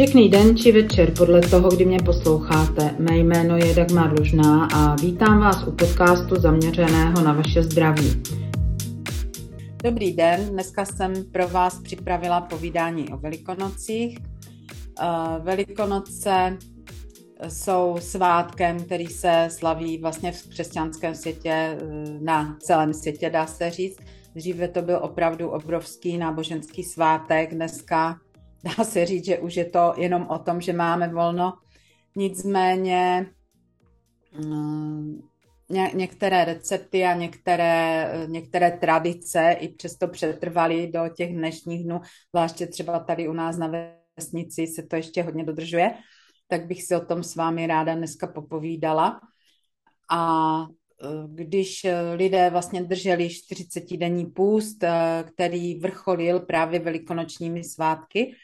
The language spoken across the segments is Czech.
Pěkný den či večer podle toho, kdy mě posloucháte. Mé jméno je Dagmar Lužná a vítám vás u podcastu zaměřeného na vaše zdraví. Dobrý den, dneska jsem pro vás připravila povídání o Velikonocích. Eh, Velikonoce jsou svátkem, který se slaví vlastně v křesťanském světě, eh, na celém světě, dá se říct. Dříve to byl opravdu obrovský náboženský svátek, dneska dá se říct, že už je to jenom o tom, že máme volno. Nicméně mm, ně, některé recepty a některé, některé tradice i přesto přetrvaly do těch dnešních dnů, zvláště třeba tady u nás na vesnici se to ještě hodně dodržuje, tak bych si o tom s vámi ráda dneska popovídala. A e, když lidé vlastně drželi 40-denní půst, e, který vrcholil právě velikonočními svátky,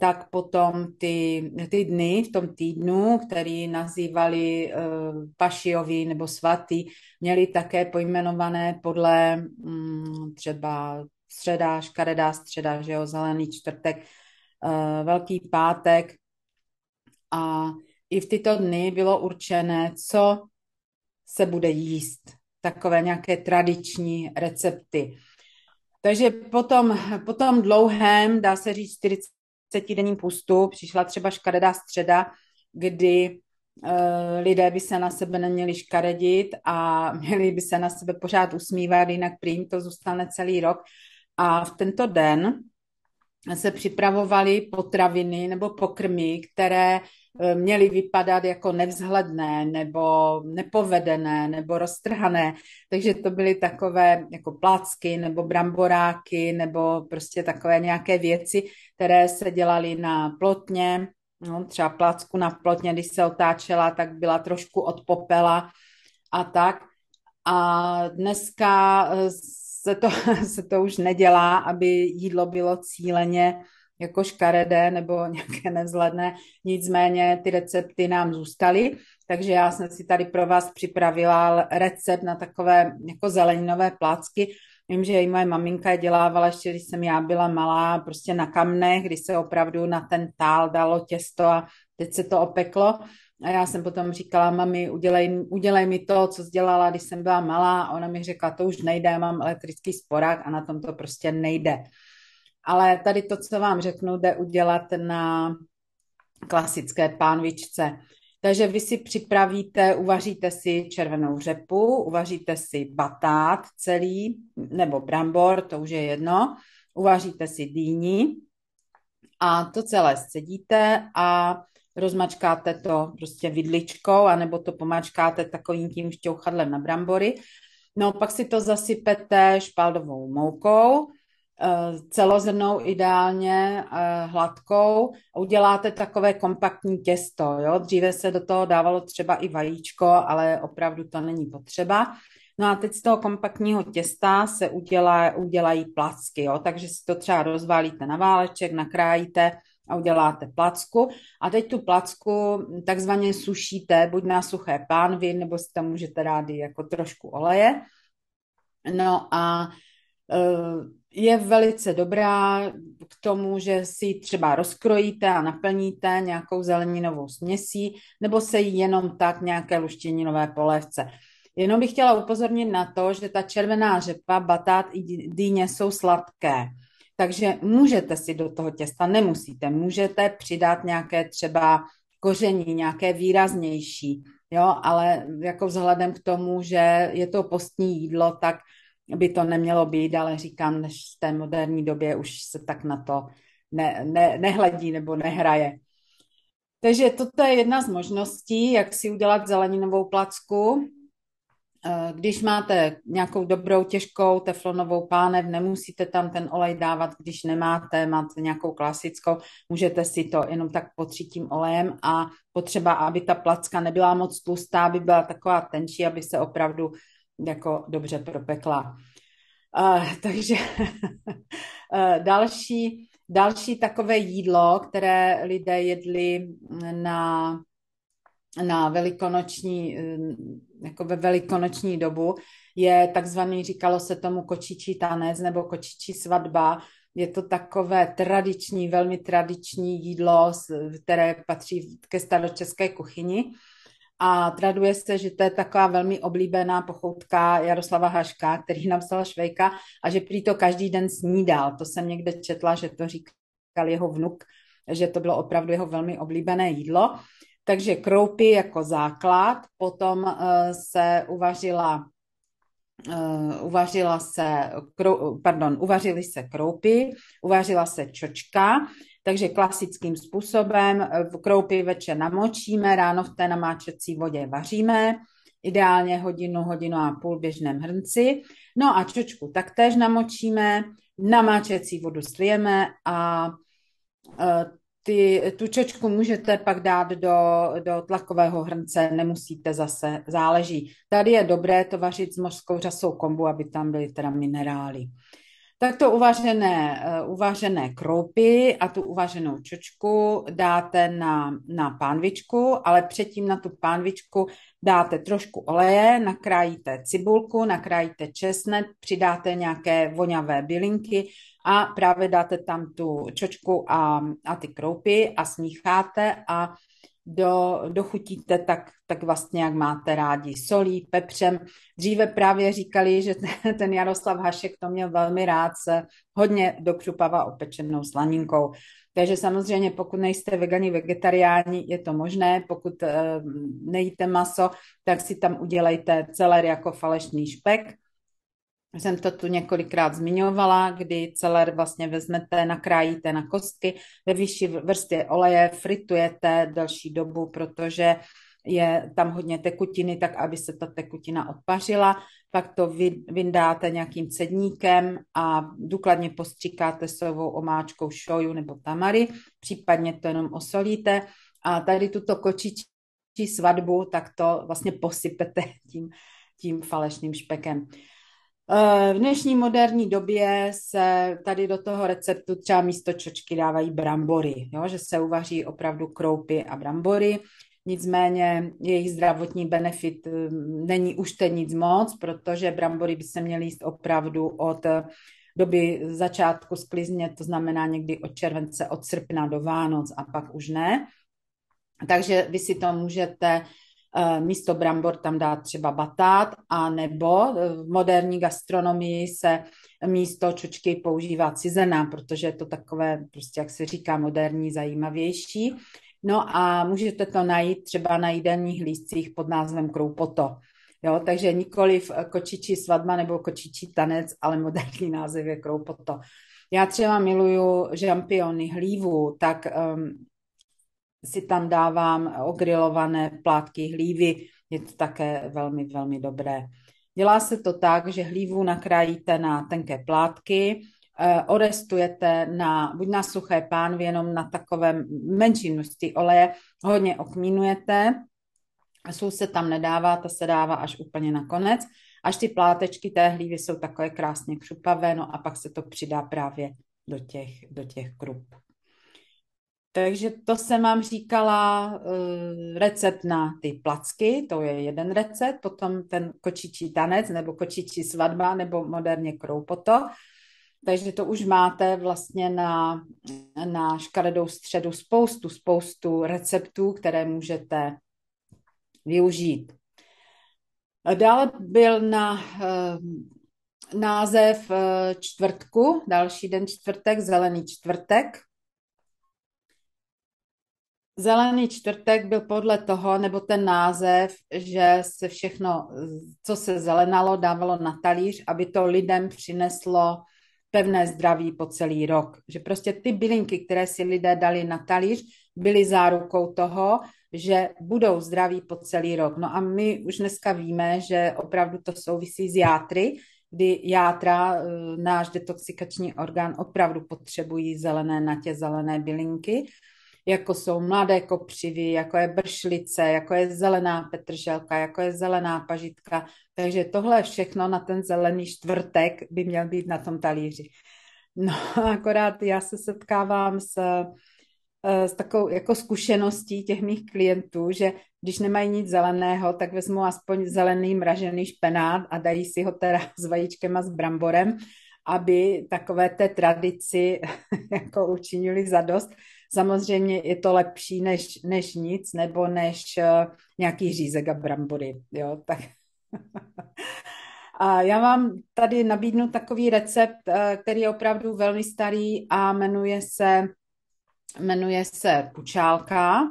tak potom ty, ty dny v tom týdnu, který nazývali uh, pašiový nebo svatý, měli také pojmenované podle um, třeba středa, škaredá středa, že jo, zelený čtvrtek, uh, velký pátek. A i v tyto dny bylo určené, co se bude jíst. Takové nějaké tradiční recepty. Takže potom, potom dlouhém, dá se říct 40 30-denním pustu přišla třeba škaredá středa, kdy uh, lidé by se na sebe neměli škaredit a měli by se na sebe pořád usmívat, jinak prým to zůstane celý rok. A v tento den se připravovaly potraviny nebo pokrmy, které eh, měly vypadat jako nevzhledné nebo nepovedené nebo roztrhané. Takže to byly takové jako plácky nebo bramboráky nebo prostě takové nějaké věci, které se dělaly na plotně. No, třeba placku na plotně, když se otáčela, tak byla trošku od popela a tak. A dneska eh, se to, se to už nedělá, aby jídlo bylo cíleně jako škaredé nebo nějaké nevzhledné, nicméně ty recepty nám zůstaly, takže já jsem si tady pro vás připravila recept na takové jako zeleninové plácky. Vím, že i moje maminka je dělávala ještě, když jsem já byla malá, prostě na kamnech, kdy se opravdu na ten tál dalo těsto a teď se to opeklo. A já jsem potom říkala, mami, udělej, udělej mi to, co dělala, když jsem byla malá. A ona mi řekla, to už nejde, mám elektrický sporák a na tom to prostě nejde. Ale tady to, co vám řeknu, jde udělat na klasické pánvičce. Takže vy si připravíte, uvaříte si červenou řepu, uvaříte si batát celý, nebo brambor, to už je jedno, uvaříte si dýni a to celé scedíte a rozmačkáte to prostě vidličkou, anebo to pomačkáte takovým tím šťouchadlem na brambory. No, pak si to zasypete špaldovou moukou, celozrnou ideálně eh, hladkou a uděláte takové kompaktní těsto. Jo? Dříve se do toho dávalo třeba i vajíčko, ale opravdu to není potřeba. No a teď z toho kompaktního těsta se udělá, udělají placky, jo? takže si to třeba rozválíte na váleček, nakrájíte a uděláte placku. A teď tu placku takzvaně sušíte, buď na suché pánvy, nebo si tam můžete dát jako trošku oleje. No a je velice dobrá k tomu, že si třeba rozkrojíte a naplníte nějakou zeleninovou směsí, nebo se jí jenom tak nějaké luštěninové polévce. Jenom bych chtěla upozornit na to, že ta červená řepa, batát i dýně jsou sladké. Takže můžete si do toho těsta, nemusíte, můžete přidat nějaké třeba koření, nějaké výraznější, jo, ale jako vzhledem k tomu, že je to postní jídlo, tak by to nemělo být, ale říkám, než v té moderní době už se tak na to ne, ne, nehledí nebo nehraje. Takže toto je jedna z možností, jak si udělat zeleninovou placku. Eh, když máte nějakou dobrou, těžkou teflonovou pánev, nemusíte tam ten olej dávat, když nemáte, máte nějakou klasickou, můžete si to jenom tak potřít tím olejem a potřeba, aby ta placka nebyla moc tlustá, aby byla taková tenčí, aby se opravdu jako dobře propekla. Uh, takže uh, další, další takové jídlo, které lidé jedli na na velikonoční, eh, jako ve velikonoční dobu, je takzvaný, říkalo se tomu kočičí tanec nebo kočičí svatba, Je to takové tradiční, velmi tradiční jídlo, které patří ke staročeské kuchyni. A traduje se, že to je taková velmi oblíbená pochoutka Jaroslava Haška, který napsal Švejka a že prý to každý den snídal. To jsem někde četla, že to říkal jeho vnuk, že to bylo opravdu jeho velmi oblíbené jídlo. Takže kroupy jako základ, potom uh, se uvařila Uh, uvařila se, pardon, uvařily se kroupy, uvařila se čočka, takže klasickým způsobem v kroupy večer namočíme, ráno v té namáčecí vodě vaříme, ideálně hodinu, hodinu a půl běžném hrnci. No a čočku taktéž namočíme, namáčecí vodu slijeme a uh, ty, tu čočku můžete pak dát do, do tlakového hrnce, nemusíte zase, záleží. Tady je dobré to vařit s mořskou řasou kombu, aby tam byly teda minerály. Takto uvařené, eh, uvařené kroupy a tu uvařenou čočku dáte na, na pánvičku, ale předtím na tu pánvičku dáte trošku oleje, nakrájíte cibulku, nakrájíte česnek, přidáte nějaké voňavé bylinky a právě dáte tam tu čočku a, a ty kroupy a smícháte a do, dochutíte tak, tak vlastně, jak máte rádi, solí, pepřem. Dříve právě říkali, že ten Jaroslav Hašek to měl velmi rád se hodně dokřupava opečenou slaninkou. Takže samozřejmě, pokud nejste vegani, vegetariáni, je to možné. Pokud e, nejíte maso, tak si tam udělejte celer jako falešný špek jsem to tu několikrát zmiňovala, kdy celer vlastně vezmete, nakrájíte na kostky, ve vyšší vrstvě oleje fritujete delší dobu, protože je tam hodně tekutiny, tak aby se ta tekutina odpařila, pak to vyndáte nějakým cedníkem a důkladně postříkáte sojovou omáčkou šoju nebo tamary, případně to jenom osolíte a tady tuto kočičí svatbu, tak to vlastně posypete tím, tím falešným špekem. Eh, v dnešní moderní době se tady do toho receptu třeba místo čočky dávají brambory, jo? že se uvaří opravdu kroupy a brambory. Nicméně jejich zdravotní benefit eh, není už teď nic moc, protože brambory by se měly jíst opravdu od doby začátku sklizně, to znamená někdy od července, od srpna do Vánoc a pak už ne. Takže vy si to můžete místo brambor tam dát třeba batát, a nebo eh, v moderní gastronomii se místo čočky používá cizená, protože je to takové, prostě jak se říká, moderní, zajímavější. No a můžete to najít třeba na jídelních lístcích pod názvem kroupoto. Jo, takže nikoli v kočičí svatba nebo kočičí tanec, ale moderní název je kroupoto. Já třeba miluju žampiony, hlívu, tak um, si tam dávám ogrilované plátky hlívy, je to také velmi, velmi dobré. Dělá se to tak, že hlívu nakrájíte na tenké plátky, eh, orestujete na, buď na suché pánvi, jenom na takovém menší množství oleje, hodně okmínujete, sůl se tam nedává, ta se dává až úplně na konec, až ty plátečky té hlívy jsou takové krásně křupavé, no a pak se to přidá právě do těch, do těch krup. Takže to jsem vám říkala uh, recept na ty placky, to je jeden recept, potom ten kočičí tanec nebo kočičí svatba nebo moderně kroupoto. Takže to už máte vlastně na, na škaredou středu spoustu, spoustu receptů, které můžete využít. Dále byl na uh, název uh, čtvrtku, další den čtvrtek, zelený čtvrtek, Zelený čtvrtek byl podle toho, nebo ten název, že se všechno, co se zelenalo, dávalo na talíř, aby to lidem přineslo pevné zdraví po celý rok. Že prostě ty bylinky, které si lidé dali na talíř, byly zárukou toho, že budou zdraví po celý rok. No a my už dneska víme, že opravdu to souvisí s játry, kdy játra, eh, náš detoxikační orgán, opravdu potřebují zelené natě, zelené bylinky jako jsou mladé kopřivy, jako je bršlice, jako je zelená petrželka, jako je zelená pažitka. Takže tohle všechno na ten zelený čtvrtek by měl být na tom talíři. No akorát já se setkávám s, eh, s takovou jako zkušeností těch mých klientů, že když nemají nic zeleného, tak vezmu aspoň zelený mražený špenát a dají si ho teda s vajíčkem a s bramborem aby takové té tradici jako učinili zadost. Samozřejmě je to lepší než, než nic, nebo než uh, nějaký řízek a brambory. Jo? Tak A já vám tady nabídnu takový recept, eh, který je opravdu velmi starý a jmenuje se, jmenuje se pučálka.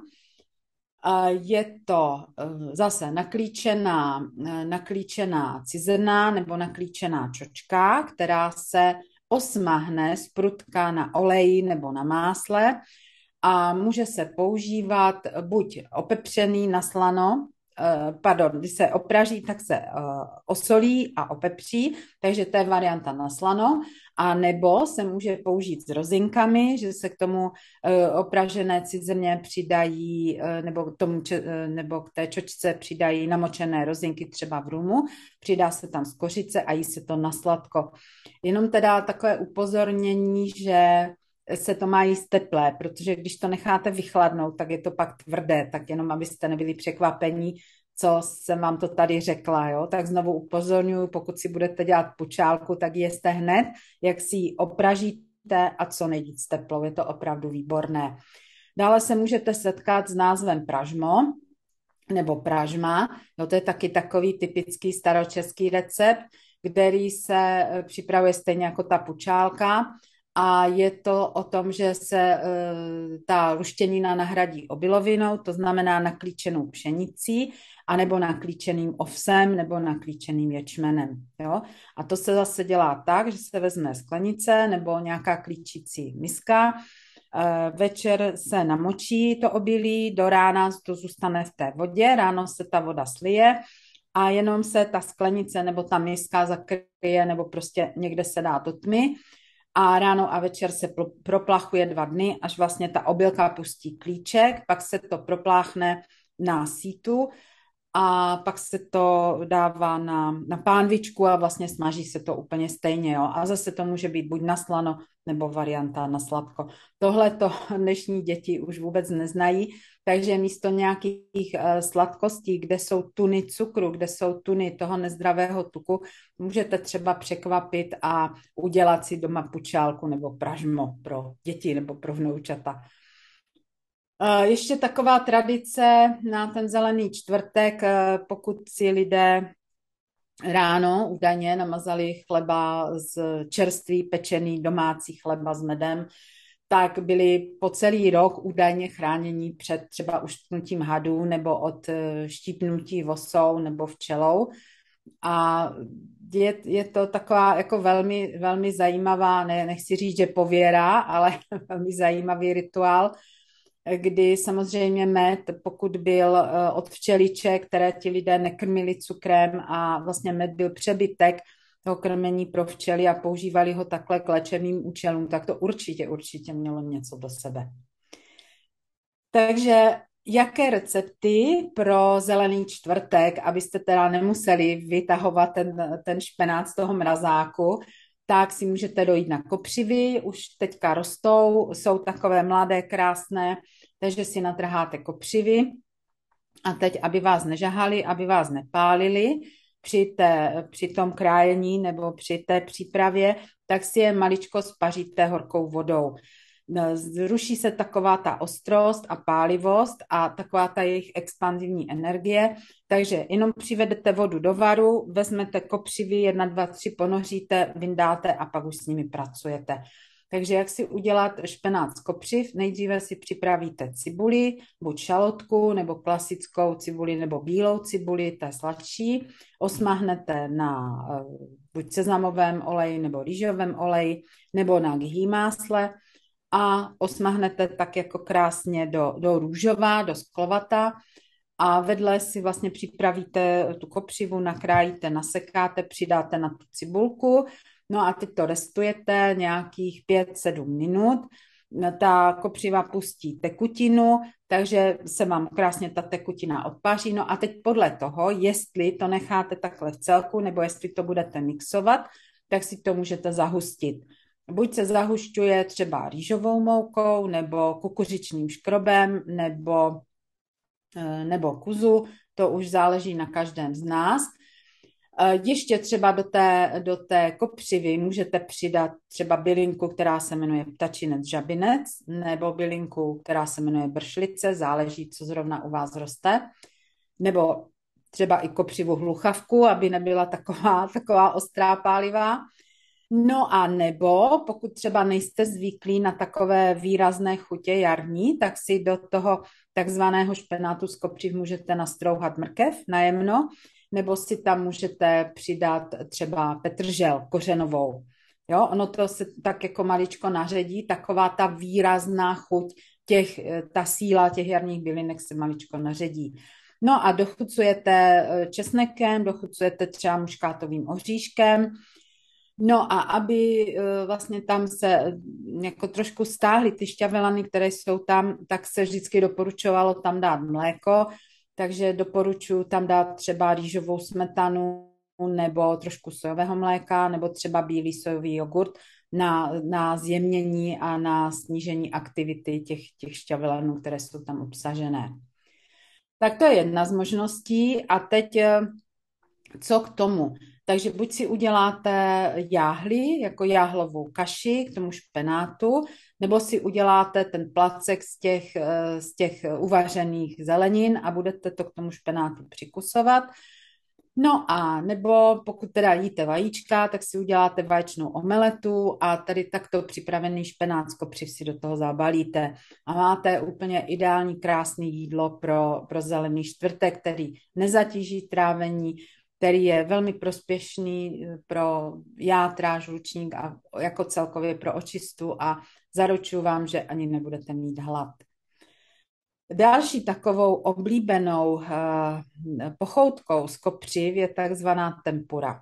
Je to eh, zase naklíčená, naklíčená cizrna nebo naklíčená čočka, která se osmahne z prutka na oleji nebo na másle a může se používat buď opepřený na slano, Eh, pardon, když se opraží, tak se uh, osolí a opepří, takže to je varianta na slano, a nebo se může použít s rozinkami, že se k tomu uh, opražené cizrně přidají, nebo, k tomu, nebo k té čočce přidají namočené rozinky třeba v rumu, přidá se tam z kořice a jí se to na sladko. Jenom teda takové upozornění, že se to má jíst teplé, protože když to necháte vychladnout, tak je to pak tvrdé, tak jenom abyste nebyli překvapení, co jsem vám to tady řekla, jo? tak znovu upozorňuji, pokud si budete dělat pučálku, tak jeste hned, jak si ji opražíte a co nejvíc teplou, je to opravdu výborné. Dále se můžete setkat s názvem pražmo, nebo pražma, jo, to je taky takový typický staročeský recept, který se eh, připravuje stejně jako ta pučálka, a je to o tom, že se e, ta luštěnina nahradí obilovinou, to znamená naklíčenou pšenicí, anebo naklíčeným ovsem, nebo naklíčeným ječmenem. Jo? A to se zase dělá tak, že se vezme sklenice nebo nějaká klíčící miska, e, večer se namočí to obilí, do rána to zůstane v té vodě, ráno se ta voda slije, a jenom se ta sklenice nebo ta miska zakryje nebo prostě někde se dá do tmy a ráno a večer se proplachuje dva dny, až vlastně ta obilka pustí klíček, pak se to propláchne na sítu a pak se to dává na, na pánvičku a vlastně smaží se to úplně stejně. Jo? A zase to může být buď na slano, nebo varianta na sladko. Tohle to dnešní děti už vůbec neznají, takže místo nějakých uh, sladkostí, kde jsou tuny cukru, kde jsou tuny toho nezdravého tuku, můžete třeba překvapit a udělat si doma pučálku nebo pražmo pro děti nebo pro vnoučata. Ještě taková tradice na ten zelený čtvrtek, eh, pokud si lidé ráno údajně namazali chleba z čerstvý pečený domácí chleba s medem, tak byli po celý rok údajně chráněni před třeba uštknutím hadů nebo od eh, štípnutí vosou nebo včelou. A je, je to taková jako velmi, velmi zajímavá, ne, nechci říct, že pověra, ale velmi zajímavý rituál, kdy samozřejmě med, pokud byl eh, od včeliček, které ti lidé nekrmili cukrem a vlastně med byl přebytek toho krmení pro včely a používali ho takhle k léčebným účelům, tak to určitě, určitě mělo něco do sebe. Takže jaké recepty pro zelený čtvrtek, abyste teda nemuseli vytahovat ten, ten špenát z toho mrazáku, tak si můžete dojít na kopřivy, už teďka rostou, jsou takové mladé, krásné, takže si natrháte kopřivy a teď, aby vás nežahali, aby vás nepálili při, té, při tom krájení nebo při té přípravě, tak si je maličko spaříte horkou vodou. Zruší se taková ta ostrost a pálivost a taková ta jejich expanzivní energie, takže jenom přivedete vodu do varu, vezmete kopřivy, jedna, dva, tři ponoříte, vyndáte a pak už s nimi pracujete. Takže jak si udělat špenát z kopřiv? Nejdříve si připravíte cibuli, buď šalotku, nebo klasickou cibuli, nebo bílou cibuli, to je sladší. Osmahnete na eh, buď seznamovém oleji, nebo rýžovém oleji, nebo na ghee másle a osmahnete tak jako krásně do, do růžová, do sklovata a vedle si vlastně připravíte tu kopřivu, nakrájíte, nasekáte, přidáte na tu cibulku, no a teď to restujete nějakých 5-7 minut, ta kopřiva pustí tekutinu, takže se vám krásně ta tekutina odpaří. No a teď podle toho, jestli to necháte takhle v celku, nebo jestli to budete mixovat, tak si to můžete zahustit. Buď se zahušťuje třeba rýžovou moukou, nebo kukuřičným škrobem, nebo, eh, nebo kuzu, to už záleží na každém z nás. Eh, ještě třeba do té, do té kopřivy můžete přidat třeba bylinku, která se jmenuje ptačinec žabinec, nebo bylinku, která se jmenuje bršlice, záleží, co zrovna u vás roste, nebo třeba i kopřivu hluchavku, aby nebyla taková, taková ostrá pálivá. No a nebo pokud třeba nejste zvyklí na takové výrazné chutě jarní, tak si do toho takzvaného špenátu z kopřiv můžete nastrouhat mrkev najemno, nebo si tam můžete přidat třeba petržel kořenovou. Jo, ono to se tak jako maličko naředí, taková ta výrazná chuť, těch, ta síla těch jarních bylinek se maličko naředí. No a dochucujete eh, česnekem, dochucujete třeba muškátovým oříškem, No a aby eh, vlastně tam se eh, jako trošku stáhly ty šťavelany, které jsou tam, tak se vždycky doporučovalo tam dát mléko, takže doporučuji tam dát třeba rýžovou smetanu nebo trošku sojového mléka nebo třeba bílý sojový jogurt na, na zjemnění a na snížení aktivity těch, těch šťavelanů, které jsou tam obsažené. Tak to je jedna z možností. A teď eh, co k tomu? Takže buď si uděláte jáhly, jako jáhlovou kaši k tomu špenátu, nebo si uděláte ten placek z těch, eh, z těch uvařených zelenin a budete to k tomu špenátu přikusovat. No a nebo pokud teda jíte vajíčka, tak si uděláte vaječnou omeletu a tady takto připravený špenát z kopřiv si do toho zabalíte a máte úplně ideální krásný jídlo pro, pro zelený čtvrtek, který nezatíží trávení, který je velmi prospěšný eh, pro játra, žlučník a jako celkově pro očistu a zaručuju vám, že ani nebudete mít hlad. Další takovou oblíbenou uh, pochoutkou z kopřiv je takzvaná tempura.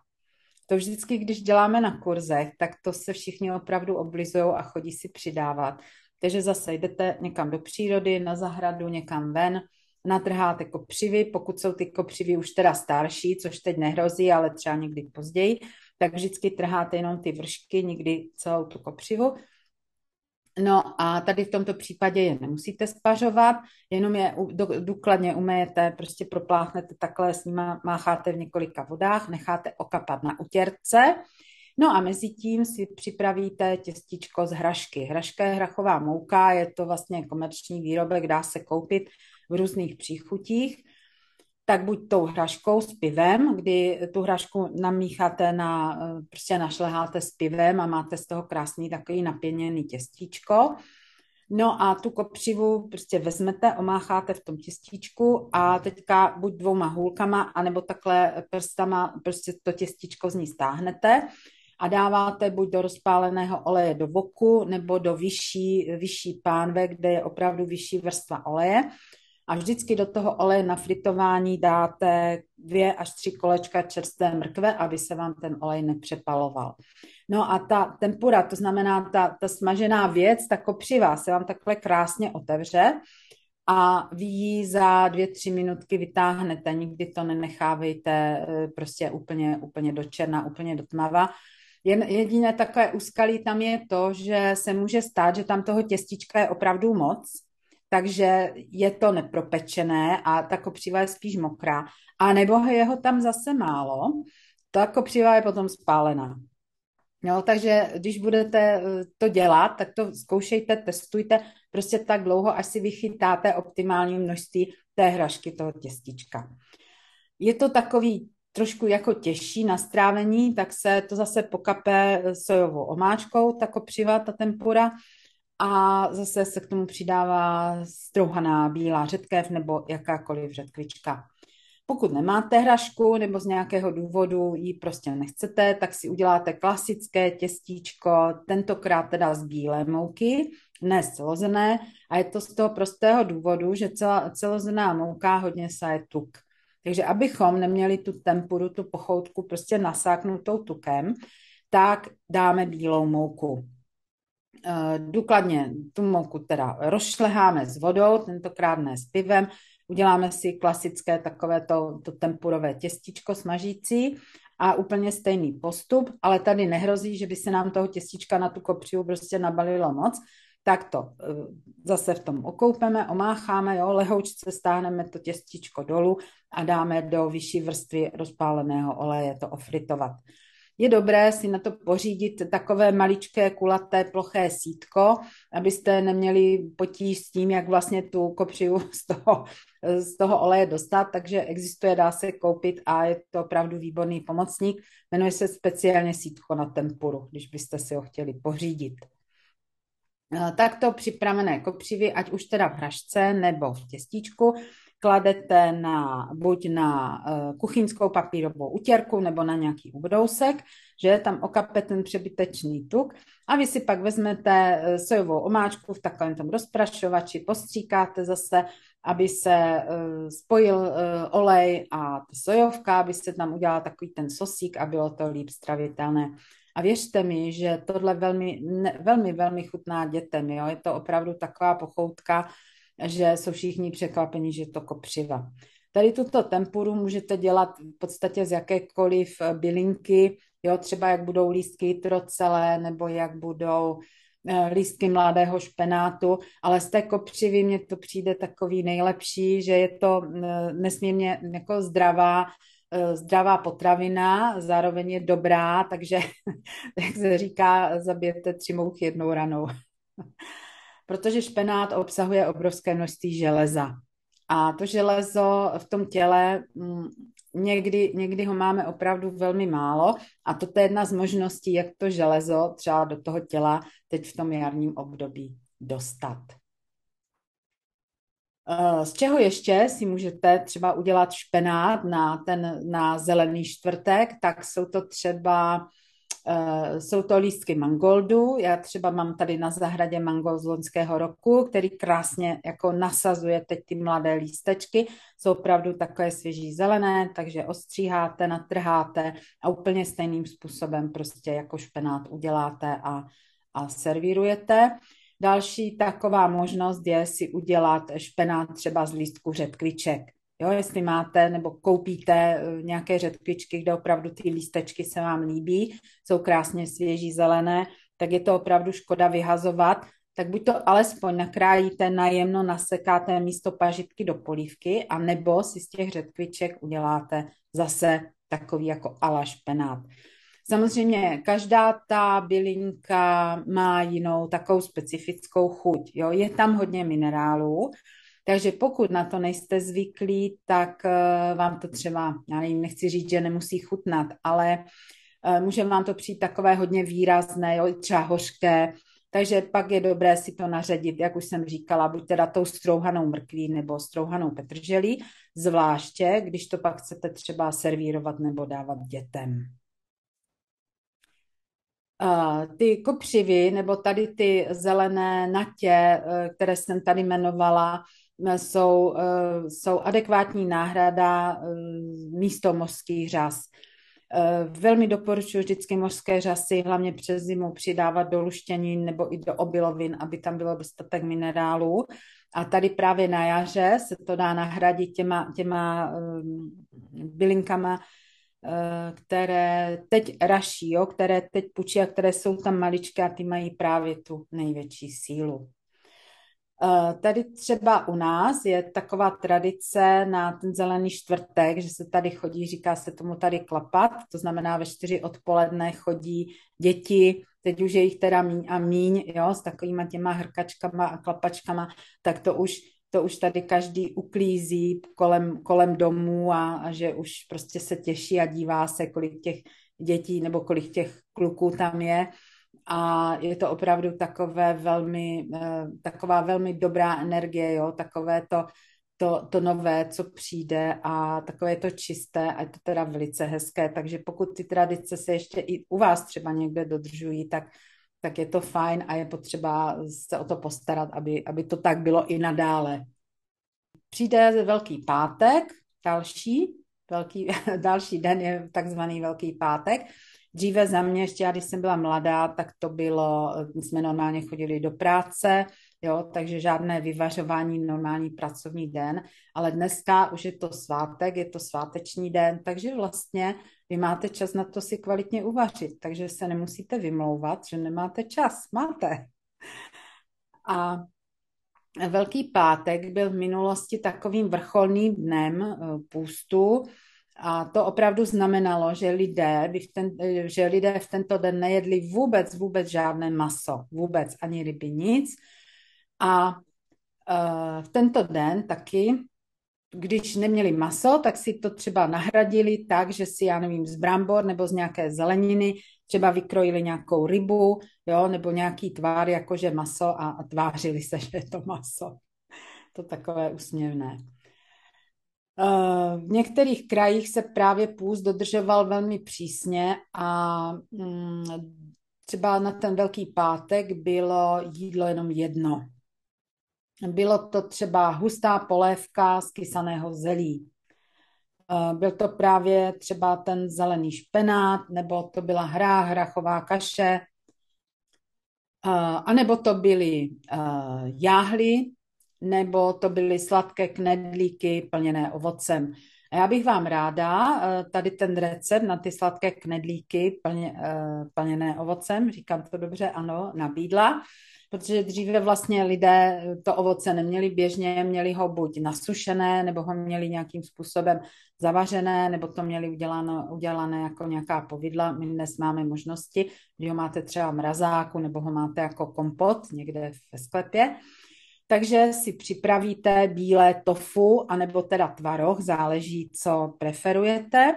To vždycky, když děláme na kurzech, tak to se všichni opravdu oblizují a chodí si přidávat. Takže zase jdete někam do přírody, na zahradu, někam ven, natrháte kopřivy, pokud jsou ty kopřivy už teda starší, což teď nehrozí, ale třeba někdy později, tak vždycky trháte jenom ty vršky, nikdy celou tu kopřivu. No a tady v tomto případě je nemusíte spařovat, jenom je důkladně umejete, prostě propláchnete takhle, s nima mácháte v několika vodách, necháte okapat na utěrce, No a mezi tím si připravíte těstičko z hrašky. Hraška je hrachová mouka, je to vlastně komerční výrobek, dá se koupit v různých příchutích, tak buď tou hraškou s pivem, kdy tu hrašku namícháte na, prostě našleháte s pivem a máte z toho krásný takový napěněný těstíčko. No a tu kopřivu prostě vezmete, omácháte v tom těstíčku a teďka buď dvouma hůlkama, anebo takhle prstama prostě to těstíčko z ní stáhnete a dáváte buď do rozpáleného oleje do voku, nebo do vyšší, vyšší pánve, kde je opravdu vyšší vrstva oleje a vždycky do toho oleje na fritování dáte dvě až tři kolečka čerstvé mrkve, aby se vám ten olej nepřepaloval. No a ta tempura, to znamená ta, ta smažená věc, ta kopřiva se vám takhle krásně otevře a vy ji za dvě, tři minutky vytáhnete, nikdy to nenechávejte eh, prostě úplně, úplně do černa, úplně do tmava. Jen jediné takové úskalí tam je to, že se může stát, že tam toho těstička je opravdu moc, takže je to nepropečené a ta kopřiva je spíš mokrá. A nebo je ho tam zase málo, ta kopřiva je potom spálená. Jo, takže když budete eh, to dělat, tak to zkoušejte, testujte prostě tak dlouho, až si vychytáte optimální množství té hrašky, toho těstička. Je to takový trošku jako těžší na strávení, tak se to zase pokape sojovou omáčkou, ta kopřiva, ta tempura, a zase se k tomu přidává strouhaná bílá řetkev nebo jakákoliv řetkvička. Pokud nemáte hrašku nebo z nějakého důvodu ji prostě nechcete, tak si uděláte klasické těstíčko, tentokrát teda z bílé mouky, ne celozené, a je to z toho prostého důvodu, že celá, celozená mouka hodně saje tuk. Takže abychom neměli tu tempuru, tu pochoutku prostě nasáknutou tukem, tak dáme bílou mouku. Eh, důkladně tu mouku teda rozšleháme s vodou, tentokrát ne s pivem, uděláme si klasické takové to, to tempurové těstičko smažící a úplně stejný postup, ale tady nehrozí, že by se nám toho těstička na tu kopřivu prostě nabalilo moc, tak to eh, zase v tom okoupeme, omácháme, jo, lehoučce stáhneme to těstičko dolů a dáme do vyšší vrstvy rozpáleného oleje to ofritovat. Je dobré si na to pořídit takové maličké, kulaté, ploché sítko, abyste neměli potíž s tím, jak vlastně tu kopřivu z toho, z toho oleje dostat, takže existuje, dá se koupit a je to opravdu výborný pomocník. Jmenuje se speciálně sítko na tempuru, když byste si ho chtěli pořídit. Eh, takto připravené kopřivy, ať už teda v hrašce nebo v těstíčku, kladete na, buď na uh, kuchyňskou papírovou utěrku nebo na nějaký ubrousek, že tam okape ten přebytečný tuk a vy si pak vezmete uh, sojovou omáčku v takovém tom rozprašovači, postříkáte zase, aby se uh, spojil olej a ta sojovka, aby se tam udělal takový ten sosík a bylo to líp stravitelné. A věřte mi, že tohle velmi, velmi, velmi chutná dětem. Jo? Je to opravdu taková pochoutka, že jsou všichni překvapení, že je to kopřiva. Tady tuto tempuru můžete dělat v podstatě z jakékoliv eh, bylinky, jo, třeba jak budou lístky trocelé, nebo jak budou eh, lístky mladého špenátu, ale z té kopřivy mně to přijde takový nejlepší, že je to eh, nesmírně jako zdravá, zdravá potravina, zároveň je dobrá, takže, jak se říká, zabijete tři mouchy jednou ranou. protože špenát obsahuje obrovské množství železa. A to železo v tom těle mm, někdy, někdy ho máme opravdu velmi málo a toto je jedna z možností, jak to železo třeba do toho těla teď v tom jarním období dostat. Eh, z čeho ještě si můžete třeba udělat špenát na ten na zelený čtvrtek, tak jsou to třeba jsou to lístky mangoldu. Já třeba mám tady na zahradě mangold z loňského roku, který krásně jako nasazuje teď ty mladé lístečky. Jsou opravdu takové svěží zelené, takže ostříháte, natrháte a úplně stejným způsobem prostě jako špenát uděláte a, a servírujete. Další taková možnost je si udělat špenát třeba z lístku řetkviček. Jo, jestli máte nebo koupíte eh, nějaké řetkvičky, kde opravdu ty lístečky se vám líbí, jsou krásně svěží zelené, tak je to opravdu škoda vyhazovat, tak buď to alespoň nakrájíte najemno, nasekáte místo pažitky do polívky, a nebo si z těch řetkviček uděláte zase takový jako ala špenát. Samozřejmě každá ta bylinka má jinou takovou specifickou chuť. Jo? Je tam hodně minerálů, takže pokud na to nejste zvyklí, tak eh, vám to třeba, já nevím, nechci říct, že nemusí chutnat, ale eh, může vám to přijít takové hodně výrazné, jo, třeba hořké, takže pak je dobré si to naředit, jak už jsem říkala, buď teda tou strouhanou mrkví nebo strouhanou petrželí, zvláště, když to pak chcete třeba servírovat nebo dávat dětem. Uh, ty kopřivy nebo tady ty zelené natě, které jsem tady jmenovala, jsou, eh, jsou adekvátní náhrada eh, místo mořských řas. Eh, velmi doporučuji vždycky mořské řasy, hlavně přes zimu přidávat do luštěnin nebo i do obilovin, aby tam bylo dostatek minerálů. A tady právě na jaře se to dá nahradit těma, těma bylinkama, které teď raší, jo, které teď pučí a které jsou tam maličké a ty mají právě tu největší sílu. Eh, tady třeba u nás je taková tradice na ten zelený čtvrtek, že se tady chodí, říká se tomu tady klapat, to znamená ve čtyři odpoledne chodí děti, teď už je jich teda míň a míň, jo, s takovýma těma hrkačkama a klapačkama, tak to už to už tady každý uklízí kolem, kolem domů a, a že už prostě se těší a dívá se, kolik těch dětí nebo kolik těch kluků tam je a je to opravdu takové velmi, eh, taková velmi dobrá energie, jo, takové to, to, to nové, co přijde a takové to čisté a je to teda velice hezké, takže pokud ty tradice se ještě i u vás třeba někde dodržují, tak, tak je to fajn a je potřeba se o to postarat, aby, aby to tak bylo i nadále. Přijde Velký pátek, další, velký, další den je takzvaný Velký pátek, Dříve za mě, ještě já, když jsem byla mladá, tak to bylo, jsme normálně chodili do práce, jo, takže žádné vyvařování, normální pracovní den, ale dneska už je to svátek, je to sváteční den, takže vlastně vy máte čas na to si kvalitně uvařit, takže se nemusíte vymlouvat, že nemáte čas, máte. A Velký pátek byl v minulosti takovým vrcholným dnem eh, půstu a to opravdu znamenalo, že lidé, by v ten, že lidé v tento den nejedli vůbec, vůbec žádné maso, vůbec ani ryby, nic. A uh, v tento den taky, když neměli maso, tak si to třeba nahradili tak, že si, já nevím, z brambor nebo z nějaké zeleniny třeba vykrojili nějakou rybu, jo, nebo nějaký tvár, jakože maso a, a tvářili se, že je to maso. To takové úsměvné. Eh, v některých krajích se právě půst dodržoval velmi přísně a mm, třeba na ten Velký pátek bylo jídlo jenom jedno. Bylo to třeba hustá polévka z kysaného zelí. Eh, byl to právě třeba ten zelený špenát, nebo to byla hra, hrachová kaše, eh, anebo to byly jáhly, nebo to byly sladké knedlíky plněné ovocem. A já bych vám ráda eh, tady ten recept na ty sladké knedlíky plně, eh, plněné ovocem, říkám to dobře, ano, nabídla, protože dříve vlastně lidé to ovoce neměli běžně, měli ho buď nasušené, nebo ho měli nějakým způsobem zavařené, nebo to měli udělané, udělané jako nějaká povidla. My dnes máme možnosti, kdy ho máte třeba v mrazáku, nebo ho máte jako kompot někde ve sklepě. Takže si připravíte bílé tofu, anebo teda tvaroh, záleží, co preferujete.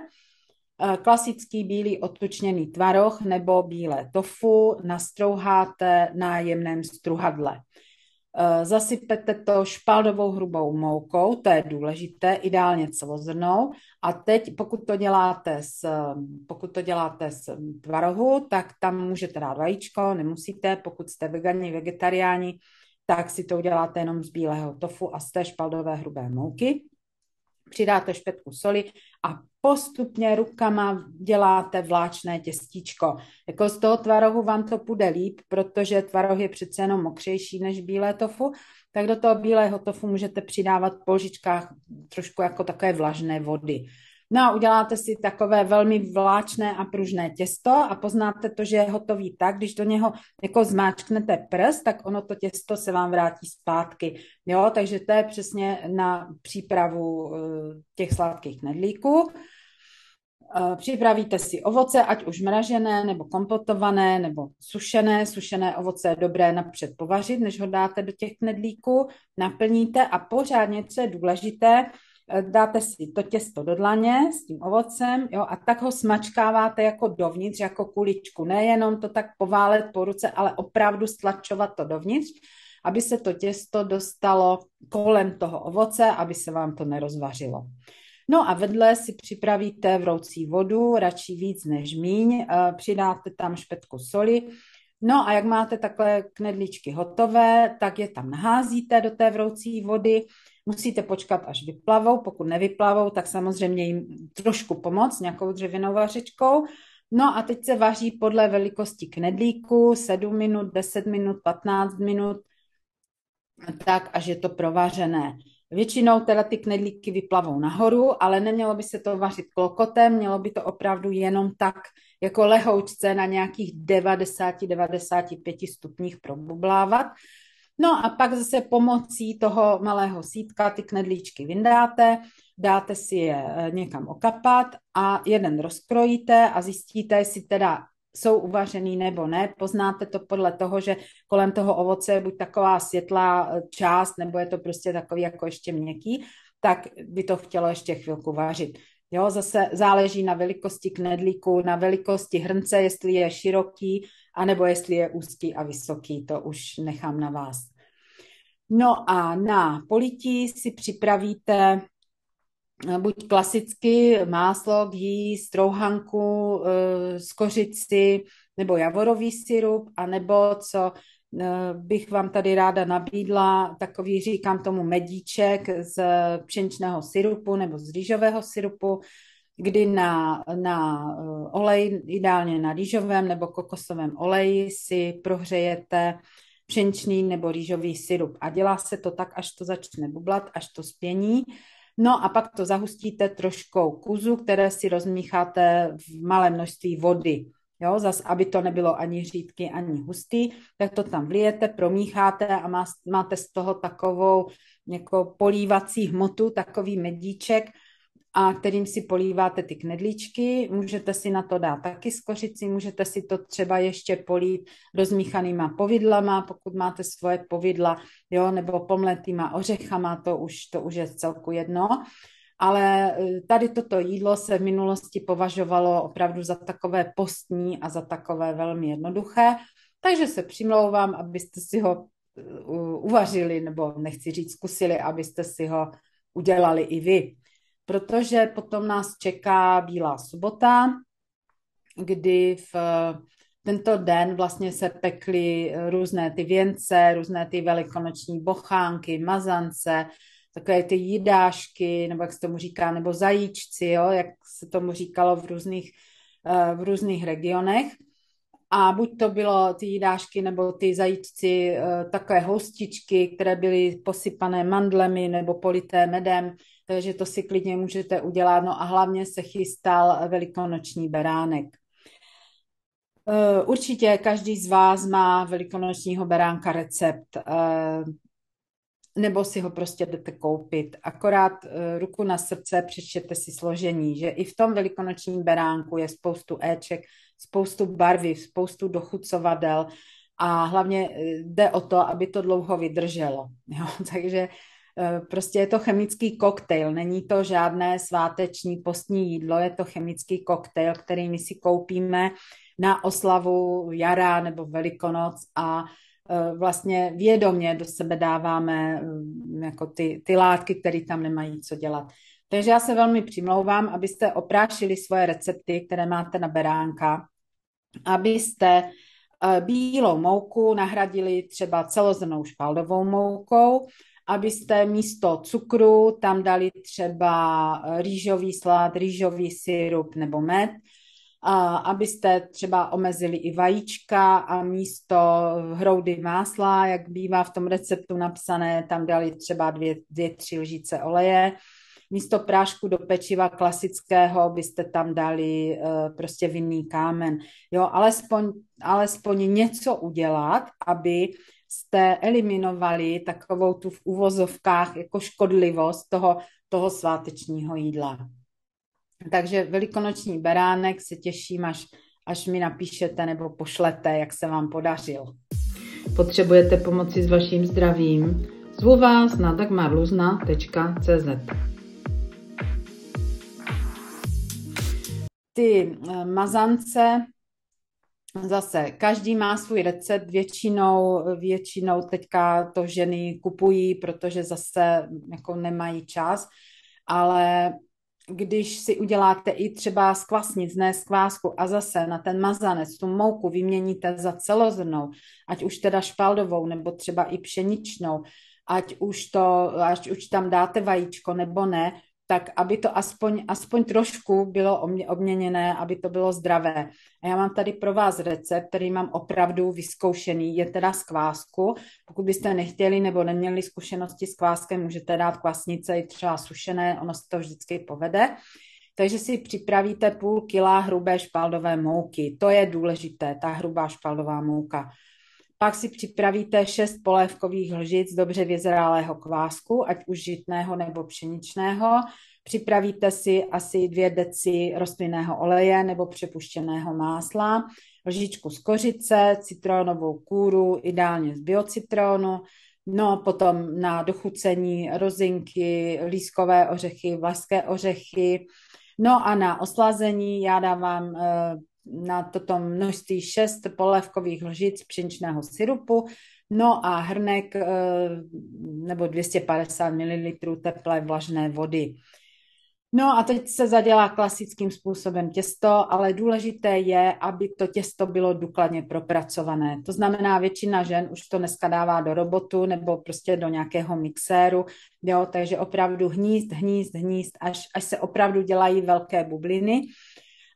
Eh, klasický bílý otučněný tvaroh nebo bílé tofu nastrouháte na jemném struhadle. Eh, zasypete to špaldovou hrubou moukou, to je důležité, ideálně celozrnou. A teď, pokud to děláte s, pokud to děláte s tvarohu, tak tam můžete dát vajíčko, nemusíte, pokud jste vegani, vegetariáni, tak si to uděláte jenom z bílého tofu a z té špaldové hrubé mouky. Přidáte špetku soli a postupně rukama děláte vláčné těstíčko. Jako z toho tvarohu vám to půjde líp, protože tvaroh je přece jenom mokřejší než bílé tofu, tak do toho bílého tofu můžete přidávat po lžičkách trošku jako takové vlažné vody. No a uděláte si takové velmi vláčné a pružné těsto a poznáte to, že je hotový tak, když do něho jako zmáčknete prst, tak ono to těsto se vám vrátí zpátky. Jo, takže to je přesně na přípravu eh, těch sladkých knedlíků. Eh, připravíte si ovoce, ať už mražené, nebo kompotované, nebo sušené. Sušené ovoce je dobré napřed povařit, než ho dáte do těch knedlíků. Naplníte a pořádně, co je důležité, dáte si to těsto do dlaně s tím ovocem jo, a tak ho smačkáváte jako dovnitř, jako kuličku. Nejenom to tak poválet po ruce, ale opravdu stlačovat to dovnitř, aby se to těsto dostalo kolem toho ovoce, aby se vám to nerozvařilo. No a vedle si připravíte vroucí vodu, radši víc než míň, eh, přidáte tam špetku soli, No a jak máte takhle knedlíčky hotové, tak je tam naházíte do té vroucí vody, Musíte počkat, až vyplavou. Pokud nevyplavou, tak samozřejmě jim trošku pomoct nějakou dřevěnou vařičkou. No a teď se vaří podle velikosti knedlíku 7 minut, 10 minut, 15 minut, tak až je to provařené. Většinou teda ty knedlíky vyplavou nahoru, ale nemělo by se to vařit klokotem, mělo by to opravdu jenom tak jako lehoučce na nějakých 90-95 stupních probublávat. No a pak zase pomocí toho malého sítka ty knedlíčky vyndáte, dáte si je eh, někam okapat a jeden rozkrojíte a zjistíte, jestli teda jsou uvařený nebo ne. Poznáte to podle toho, že kolem toho ovoce je buď taková světlá eh, část, nebo je to prostě takový jako ještě měkký, tak by to chtělo ještě chvilku vařit. Jo, zase záleží na velikosti knedlíku, na velikosti hrnce, jestli je široký, anebo jestli je úzký a vysoký, to už nechám na vás. No a na polití si připravíte eh, buď klasicky máslo, ghee, strouhanku, eh, skořici nebo javorový syrup, anebo co eh, bych vám tady ráda nabídla, takový říkám tomu medíček z pšeničného syrupu nebo z rýžového syrupu, kdy na, na olej, ideálně na rýžovém nebo kokosovém oleji si prohřejete pšeničný nebo rýžový syrup. A dělá se to tak, až to začne bublat, až to spění. No a pak to zahustíte troškou kuzu, které si rozmícháte v malé množství vody. jo, zas, aby to nebylo ani řídky, ani hustý, tak to tam vlijete, promícháte a má, máte z toho takovou jako polívací hmotu, takový medíček, a kterým si políváte ty knedlíčky. Můžete si na to dát taky skořici, můžete si to třeba ještě polít rozmíchanýma povidlama, pokud máte svoje povidla, jo, nebo pomletýma ořechama, to už, to už je celku jedno. Ale e, tady toto jídlo se v minulosti považovalo opravdu za takové postní a za takové velmi jednoduché, takže se přimlouvám, abyste si ho e, uvařili, nebo nechci říct zkusili, abyste si ho udělali i vy protože potom nás čeká Bílá sobota, kdy v tento den vlastně se pekly různé ty věnce, různé ty velikonoční bochánky, mazance, takové ty jídášky, nebo jak se tomu říká, nebo zajíčci, jo, jak se tomu říkalo v různých, eh, v různých regionech. A buď to bylo ty jídášky nebo ty zajíčci, eh, takové hostičky, které byly posypané mandlemi nebo polité medem, takže to si klidně můžete udělat. No a hlavně se chystal velikonoční beránek. Eh, určitě každý z vás má velikonočního beránka recept, eh, nebo si ho prostě jdete koupit. Akorát ruku na srdce přečtěte si složení, že i v tom velikonočním beránku je spoustu éček, spoustu barvy, spoustu dochucovadel a hlavně jde o to, aby to dlouho vydrželo. Jo? Takže prostě je to chemický koktejl, není to žádné sváteční postní jídlo, je to chemický koktejl, který my si koupíme na oslavu jara nebo velikonoc a eh, vlastně vědomě do sebe dáváme mm, jako ty, ty látky, které tam nemají co dělat. Takže já se velmi přimlouvám, abyste oprášili svoje recepty, které máte na beránka, abyste eh, bílou mouku nahradili třeba celozrnou špaldovou moukou, abyste místo cukru tam dali třeba rýžový slad, rýžový syrup nebo med, a abyste třeba omezili i vajíčka a místo hroudy másla, jak bývá v tom receptu napsané, tam dali třeba dvě, dvě tři lžíce oleje. Místo prášku do pečiva klasického byste tam dali uh, prostě vinný kámen. Jo, alespoň, alespoň něco udělat, aby jste eliminovali takovou tu v uvozovkách jako škodlivost toho, toho svátečního jídla. Takže velikonoční beránek se těším, až, až mi napíšete nebo pošlete, jak se vám podařil. Potřebujete pomoci s vaším zdravím? Zvu vás na dagmarluzna.cz Ty eh, mazance zase každý má svůj recept, většinou, většinou teďka to ženy kupují, protože zase jako nemají čas, ale když si uděláte i třeba z kvasnic, ne z kvásku a zase na ten mazanec, tu mouku vyměníte za celozrnou, ať už teda špaldovou nebo třeba i pšeničnou, ať už, to, ať už tam dáte vajíčko nebo ne, tak aby to aspoň, aspoň trošku bylo obměněné, aby to bylo zdravé. A já mám tady pro vás recept, který mám opravdu vyzkoušený, je teda z kvásku. Pokud byste nechtěli nebo neměli zkušenosti s kváskem, můžete dát kvasnice i třeba sušené, ono se to vždycky povede. Takže si připravíte půl kila hrubé špaldové mouky. To je důležité, ta hrubá špaldová mouka. Pak si připravíte 6 polévkových lžic dobře vyzrálého kvásku, ať už žitného nebo pšeničného. Připravíte si asi dvě deci rostlinného oleje nebo přepuštěného másla, lžičku z kořice, citronovou kůru, ideálně z biocitronu, no potom na dochucení rozinky, lískové ořechy, vlašské ořechy, no a na oslazení já dávám eh, na toto množství 6 polévkových lžic pšeničného syrupu, no a hrnek eh, nebo 250 ml teplé vlažné vody. No a teď se zadělá klasickým způsobem těsto, ale důležité je, aby to těsto bylo důkladně propracované. To znamená, většina žen už to dneska dává do robotu nebo prostě do nějakého mixéru, jo, takže opravdu hnízd, hnízd, hnízd, až, až se opravdu dělají velké bubliny.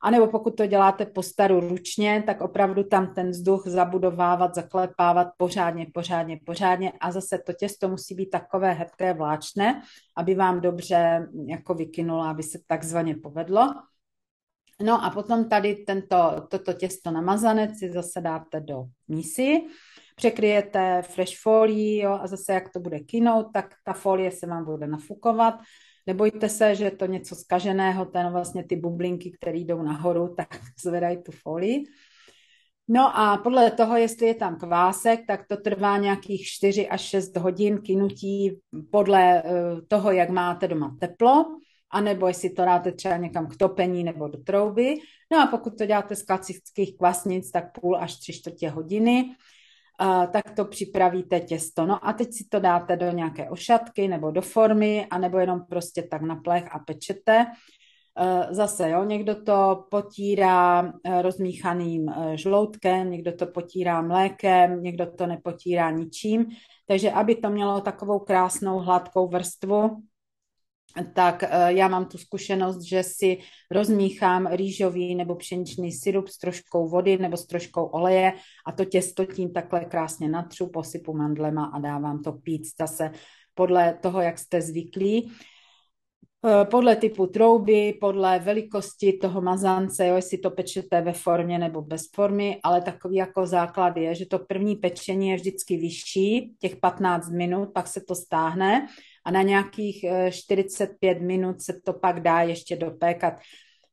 A nebo pokud to děláte po staru ručně, tak opravdu tam ten vzduch zabudovávat, zaklepávat pořádně, pořádně, pořádně a zase to těsto musí být takové hebké, vláčné, aby vám dobře jako vykynulo, aby se takzvaně povedlo. No a potom tady tento, toto těsto namazané si zase dáte do mísy, překryjete fresh folii jo, a zase jak to bude kinout, tak ta folie se vám bude nafukovat. Nebojte se, že je to něco skaženého, ten vlastně ty bublinky, které jdou nahoru, tak zvedají tu folii. No a podle toho, jestli je tam kvásek, tak to trvá nějakých 4 až 6 hodin kynutí podle eh, toho, jak máte doma teplo, anebo jestli to dáte třeba někam k topení nebo do trouby. No a pokud to děláte z klasických kvasnic, tak půl až tři čtvrtě hodiny, tak to připravíte těsto. No a teď si to dáte do nějaké ošatky nebo do formy, anebo jenom prostě tak na plech a pečete. Eh, zase, jo, někdo to potírá eh, rozmíchaným eh, žloutkem, někdo to potírá mlékem, někdo to nepotírá ničím. Takže aby to mělo takovou krásnou hladkou vrstvu, tak já mám tu zkušenost, že si rozmíchám rýžový nebo pšeničný syrup s troškou vody nebo s troškou oleje a to těsto tím takhle krásně natřu, posypu mandlema a dávám to pít zase podle toho, jak jste zvyklí. Eh, podle typu trouby, podle velikosti toho mazance, jo, jestli to pečete ve formě nebo bez formy, ale takový jako základ je, že to první pečení je vždycky vyšší, těch 15 minut, pak se to stáhne a na nějakých 45 eh, minut se to pak dá ještě dopékat.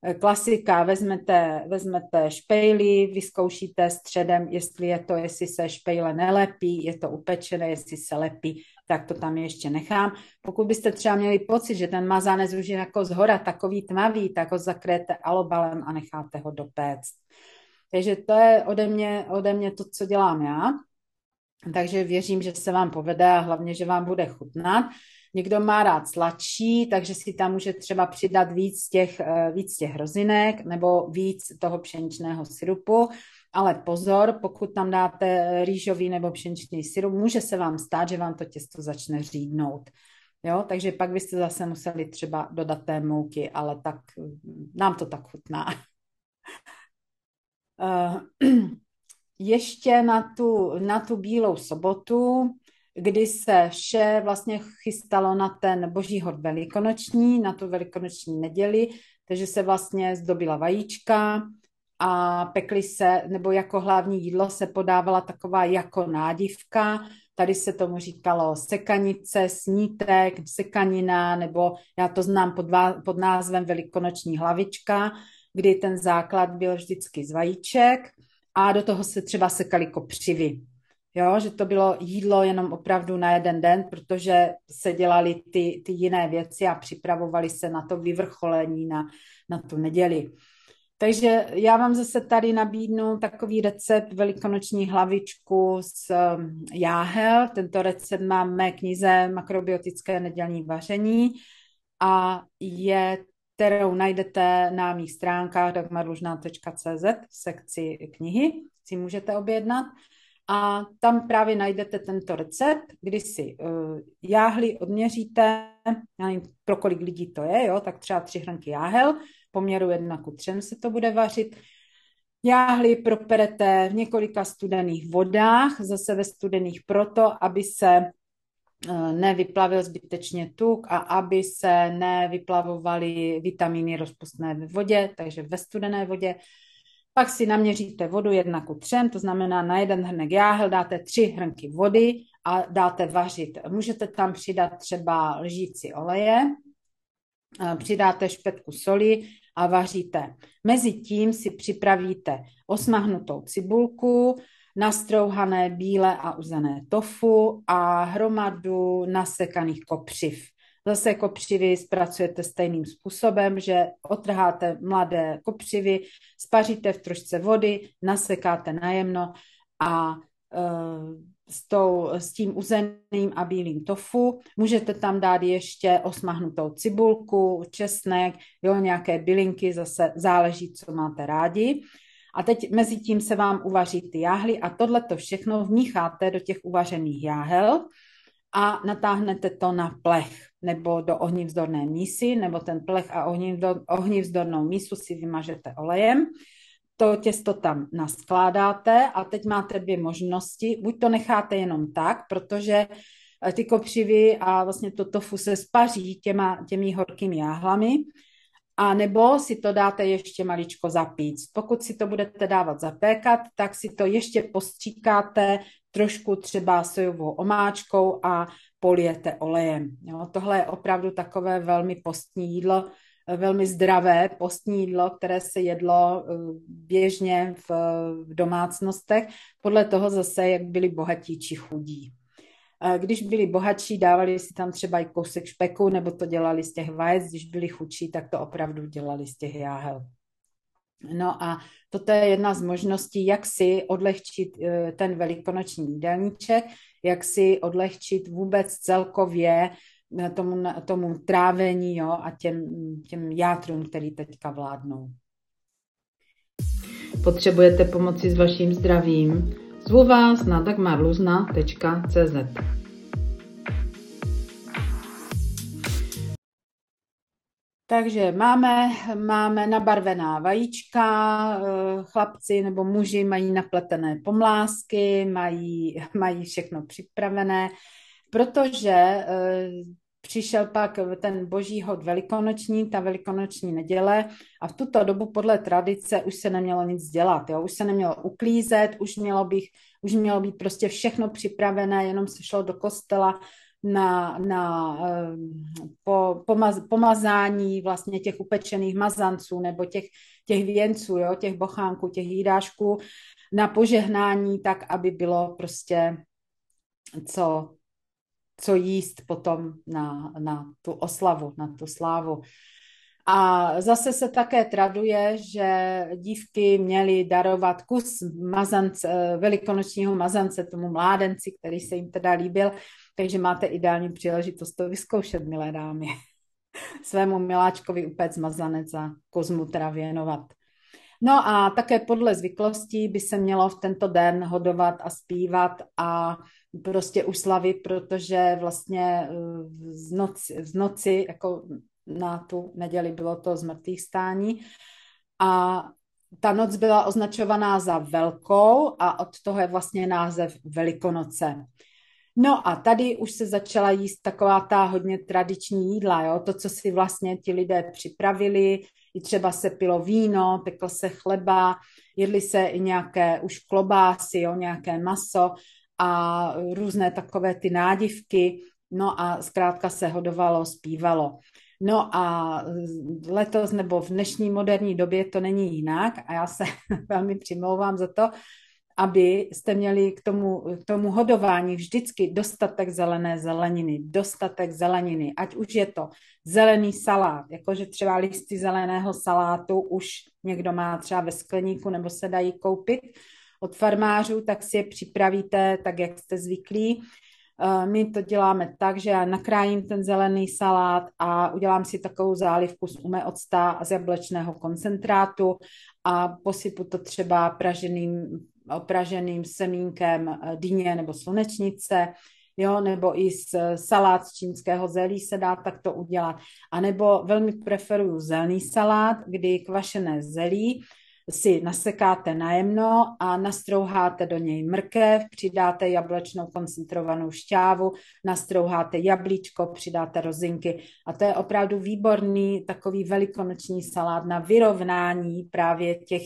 Eh, klasika, vezmete, vezmete špejly, vyzkoušíte středem, jestli je to, jestli se špejle nelepí, je to upečené, jestli se lepí, tak to tam ještě nechám. Pokud byste třeba měli pocit, že ten mazanec už je jako z hora takový tmavý, tak ho zakryjete alobalem a necháte ho dopéct. Takže to je ode mě, ode mě to, co dělám já. Takže věřím, že se vám povede a hlavně, že vám bude chutnat. Někdo má rád sladší, takže si tam může třeba přidat víc těch, eh, víc těch hrozinek nebo víc toho pšeničného syrupu. Ale pozor, pokud tam dáte rýžový nebo pšeničný syrup, může se vám stát, že vám to těsto začne řídnout. Jo, takže pak byste zase museli třeba dodat té mouky, ale tak nám to tak chutná. Eh, ještě na tu, na tu bílou sobotu, kdy se vše vlastně chystalo na ten boží hod velikonoční, na tu velikonoční neděli, takže se vlastně zdobila vajíčka, a pekli se, nebo jako hlavní jídlo se podávala taková jako nádivka, tady se tomu říkalo sekanice, snítek, sekanina, nebo já to znám pod, pod názvem velikonoční hlavička, kdy ten základ byl vždycky z vajíček a do toho se třeba sekali kopřivy. Jo, že to bylo jídlo jenom opravdu na jeden den, protože se dělali ty, ty jiné věci a připravovali se na to vyvrcholení na, na tu neděli. Takže já vám zase tady nabídnu takový recept velikonoční hlavičku z um, jáhel. Tento recept mám v mé knize Makrobiotické nedělní vaření a je, kterou najdete na mých stránkách dagmarlužná.cz v sekci knihy, si můžete objednat. A tam právě najdete tento recept, kdy si uh, jáhly odměříte, já nevím, pro kolik lidí to je, jo, tak třeba tři hrnky jáhel, poměru 1 ku 3 se to bude vařit. Jáhly properete v několika studených vodách, zase ve studených proto, aby se eh, nevyplavil zbytečně tuk a aby se nevyplavovaly vitamíny rozpustné ve vodě, takže ve studené vodě. Pak si naměříte vodu 1 ku 3, to znamená na jeden hrnek jáhel dáte tři hrnky vody a dáte vařit. Můžete tam přidat třeba lžíci oleje, eh, přidáte špetku soli a vaříte. Mezitím si připravíte osmahnutou cibulku, nastrouhané bílé a uzené tofu a hromadu nasekaných kopřiv. Zase kopřivy zpracujete stejným způsobem, že otrháte mladé kopřivy, spaříte v trošce vody, nasekáte najemno a e, s, tou, s tím uzeným a bílým tofu. Můžete tam dát ještě osmahnutou cibulku, česnek, jo, nějaké bylinky, zase záleží, co máte rádi. A teď mezi tím se vám uvaří ty jáhly a tohle to všechno vmícháte do těch uvařených jáhel a natáhnete to na plech nebo do ohnivzdorné mísy, nebo ten plech a ohnivzdornou mísu si vymažete olejem to těsto tam naskládáte a teď máte dvě možnosti. Buď to necháte jenom tak, protože eh, ty kopřivy a vlastně to tofu se spaří těma, těmi horkými jáhlami, a nebo si to dáte ještě maličko zapít. Pokud si to budete dávat zapékat, tak si to ještě postříkáte trošku třeba sojovou omáčkou a polijete olejem. Jo, tohle je opravdu takové velmi postní jídlo, velmi zdravé postní jídlo, které se jedlo eh, běžně v, v domácnostech, podle toho zase, jak byli bohatí či chudí. Když byli bohatší, dávali si tam třeba i kousek špeku, nebo to dělali z těch vajec, když byli chudší, tak to opravdu dělali z těch jáhel. No a toto je jedna z možností, jak si odlehčit eh, ten velikonoční jídelníček, jak si odlehčit vůbec celkově eh, tomu, tomu trávení jo, a těm, těm játrům, který teďka vládnou. Potřebujete pomoci s vaším zdravím? Zvu vás na dagmarluzna.cz. Takže máme, máme nabarvená vajíčka, eh, chlapci nebo muži mají napletené pomlásky, mají, mají všechno připravené, protože eh, přišel pak ten boží hod velikonoční, ta velikonoční neděle a v tuto dobu podle tradice už se nemělo nic dělat, jo? už se nemělo uklízet, už mělo, bych, už mělo být prostě všechno připravené, jenom se šlo do kostela na, na eh, po, pomaz, pomazání vlastně těch upečených mazanců nebo těch, těch věnců, jo? těch bochánků, těch jídášků, na požehnání tak, aby bylo prostě co co jíst potom na, na tu oslavu, na tu slávu. A zase se také traduje, že dívky měly darovat kus mazance, velikonočního mazance tomu mládenci, který se jim teda líbil, takže máte ideální příležitost to vyzkoušet, milé dámy. Svému miláčkovi upéct mazanec a kozmu teda věnovat. No a také podle zvyklostí by se mělo v tento den hodovat a zpívat a prostě uslavit, protože vlastně z eh, noci, z noci jako na tu neděli bylo to zmrtvých stání a ta noc byla označovaná za velkou a od toho je vlastně název Velikonoce. No a tady už se začala jíst taková ta hodně tradiční jídla, jo? to, co si vlastně ti lidé připravili, i třeba se pilo víno, pekl se chleba, jedli se i nějaké už klobásy, jo? nějaké maso a různé takové ty nádivky, no a zkrátka se hodovalo, zpívalo. No a letos nebo v dnešní moderní době to není jinak a já se velmi přimlouvám za to, aby jste měli k tomu, k tomu hodování vždycky dostatek zelené zeleniny, dostatek zeleniny, ať už je to zelený salát, jakože třeba listy zeleného salátu už někdo má třeba ve skleníku nebo se dají koupit od farmářů, tak si je připravíte tak, jak jste zvyklí. Eh, my to děláme tak, že já nakrájím ten zelený salát a udělám si takovou zálivku z ume octa a z jablečného koncentrátu a posypu to třeba praženým opraženým semínkem eh, dyně nebo slunečnice, jo, nebo i z salát z čínského zelí se dá takto udělat. A nebo velmi preferuju zelený salát, kdy kvašené zelí si nasekáte najemno a nastrouháte do něj mrkev, přidáte jablečnou koncentrovanou šťávu, nastrouháte jablíčko, přidáte rozinky a to je opravdu výborný takový velikonoční salát na vyrovnání právě těch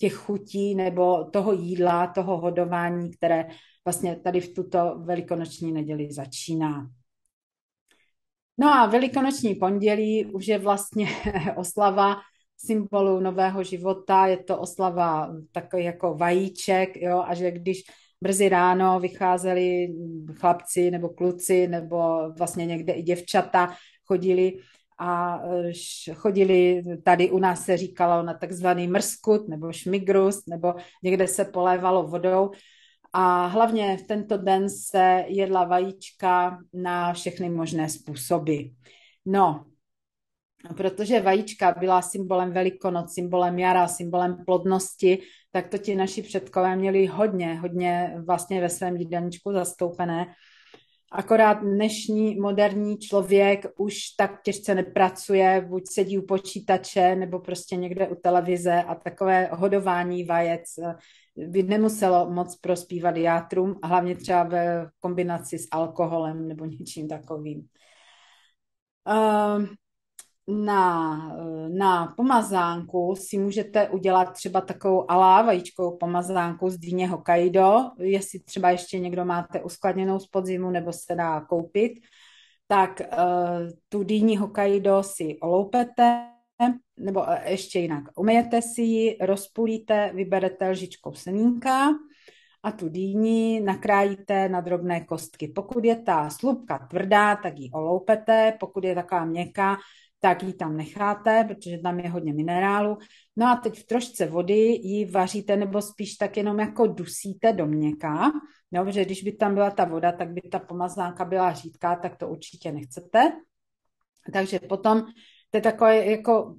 těch chutí nebo toho jídla, toho hodování, které vlastně tady v tuto velikonoční neděli začíná. No a velikonoční pondělí už je vlastně oslava symbolu nového života, je to oslava takový jako vajíček, jo, a že když brzy ráno vycházeli chlapci nebo kluci nebo vlastně někde i děvčata, chodili a chodili, tady u nás se říkalo na takzvaný mrskut nebo šmigrus, nebo někde se polévalo vodou. A hlavně v tento den se jedla vajíčka na všechny možné způsoby. No, protože vajíčka byla symbolem velikonoc, symbolem jara, symbolem plodnosti, tak to ti naši předkové měli hodně, hodně vlastně ve svém jídelníčku zastoupené. Akorát dnešní moderní člověk už tak těžce nepracuje, buď sedí u počítače, nebo prostě někde u televize a takové hodování vajec eh, by nemuselo moc prospívat játrům, a hlavně třeba v kombinaci s alkoholem nebo něčím takovým. Uh, na, na pomazánku si můžete udělat třeba takovou alá vajíčkovou pomazánku z dýně Hokkaido, jestli třeba ještě někdo máte uskladněnou z podzimu nebo se dá koupit, tak uh, tu dýní Hokkaido si oloupete, nebo ještě jinak, umyjete si ji, rozpulíte, vyberete lžičkou semínka, a tu dýni nakrájíte na drobné kostky. Pokud je ta slupka tvrdá, tak ji oloupete, pokud je taková měkká, tak ji tam necháte, protože tam je hodně minerálu. No a teď v trošce vody ji vaříte, nebo spíš tak jenom jako dusíte do měka, no, protože když by tam byla ta voda, tak by ta pomazánka byla řídká, tak to určitě nechcete. Takže potom to je takové jako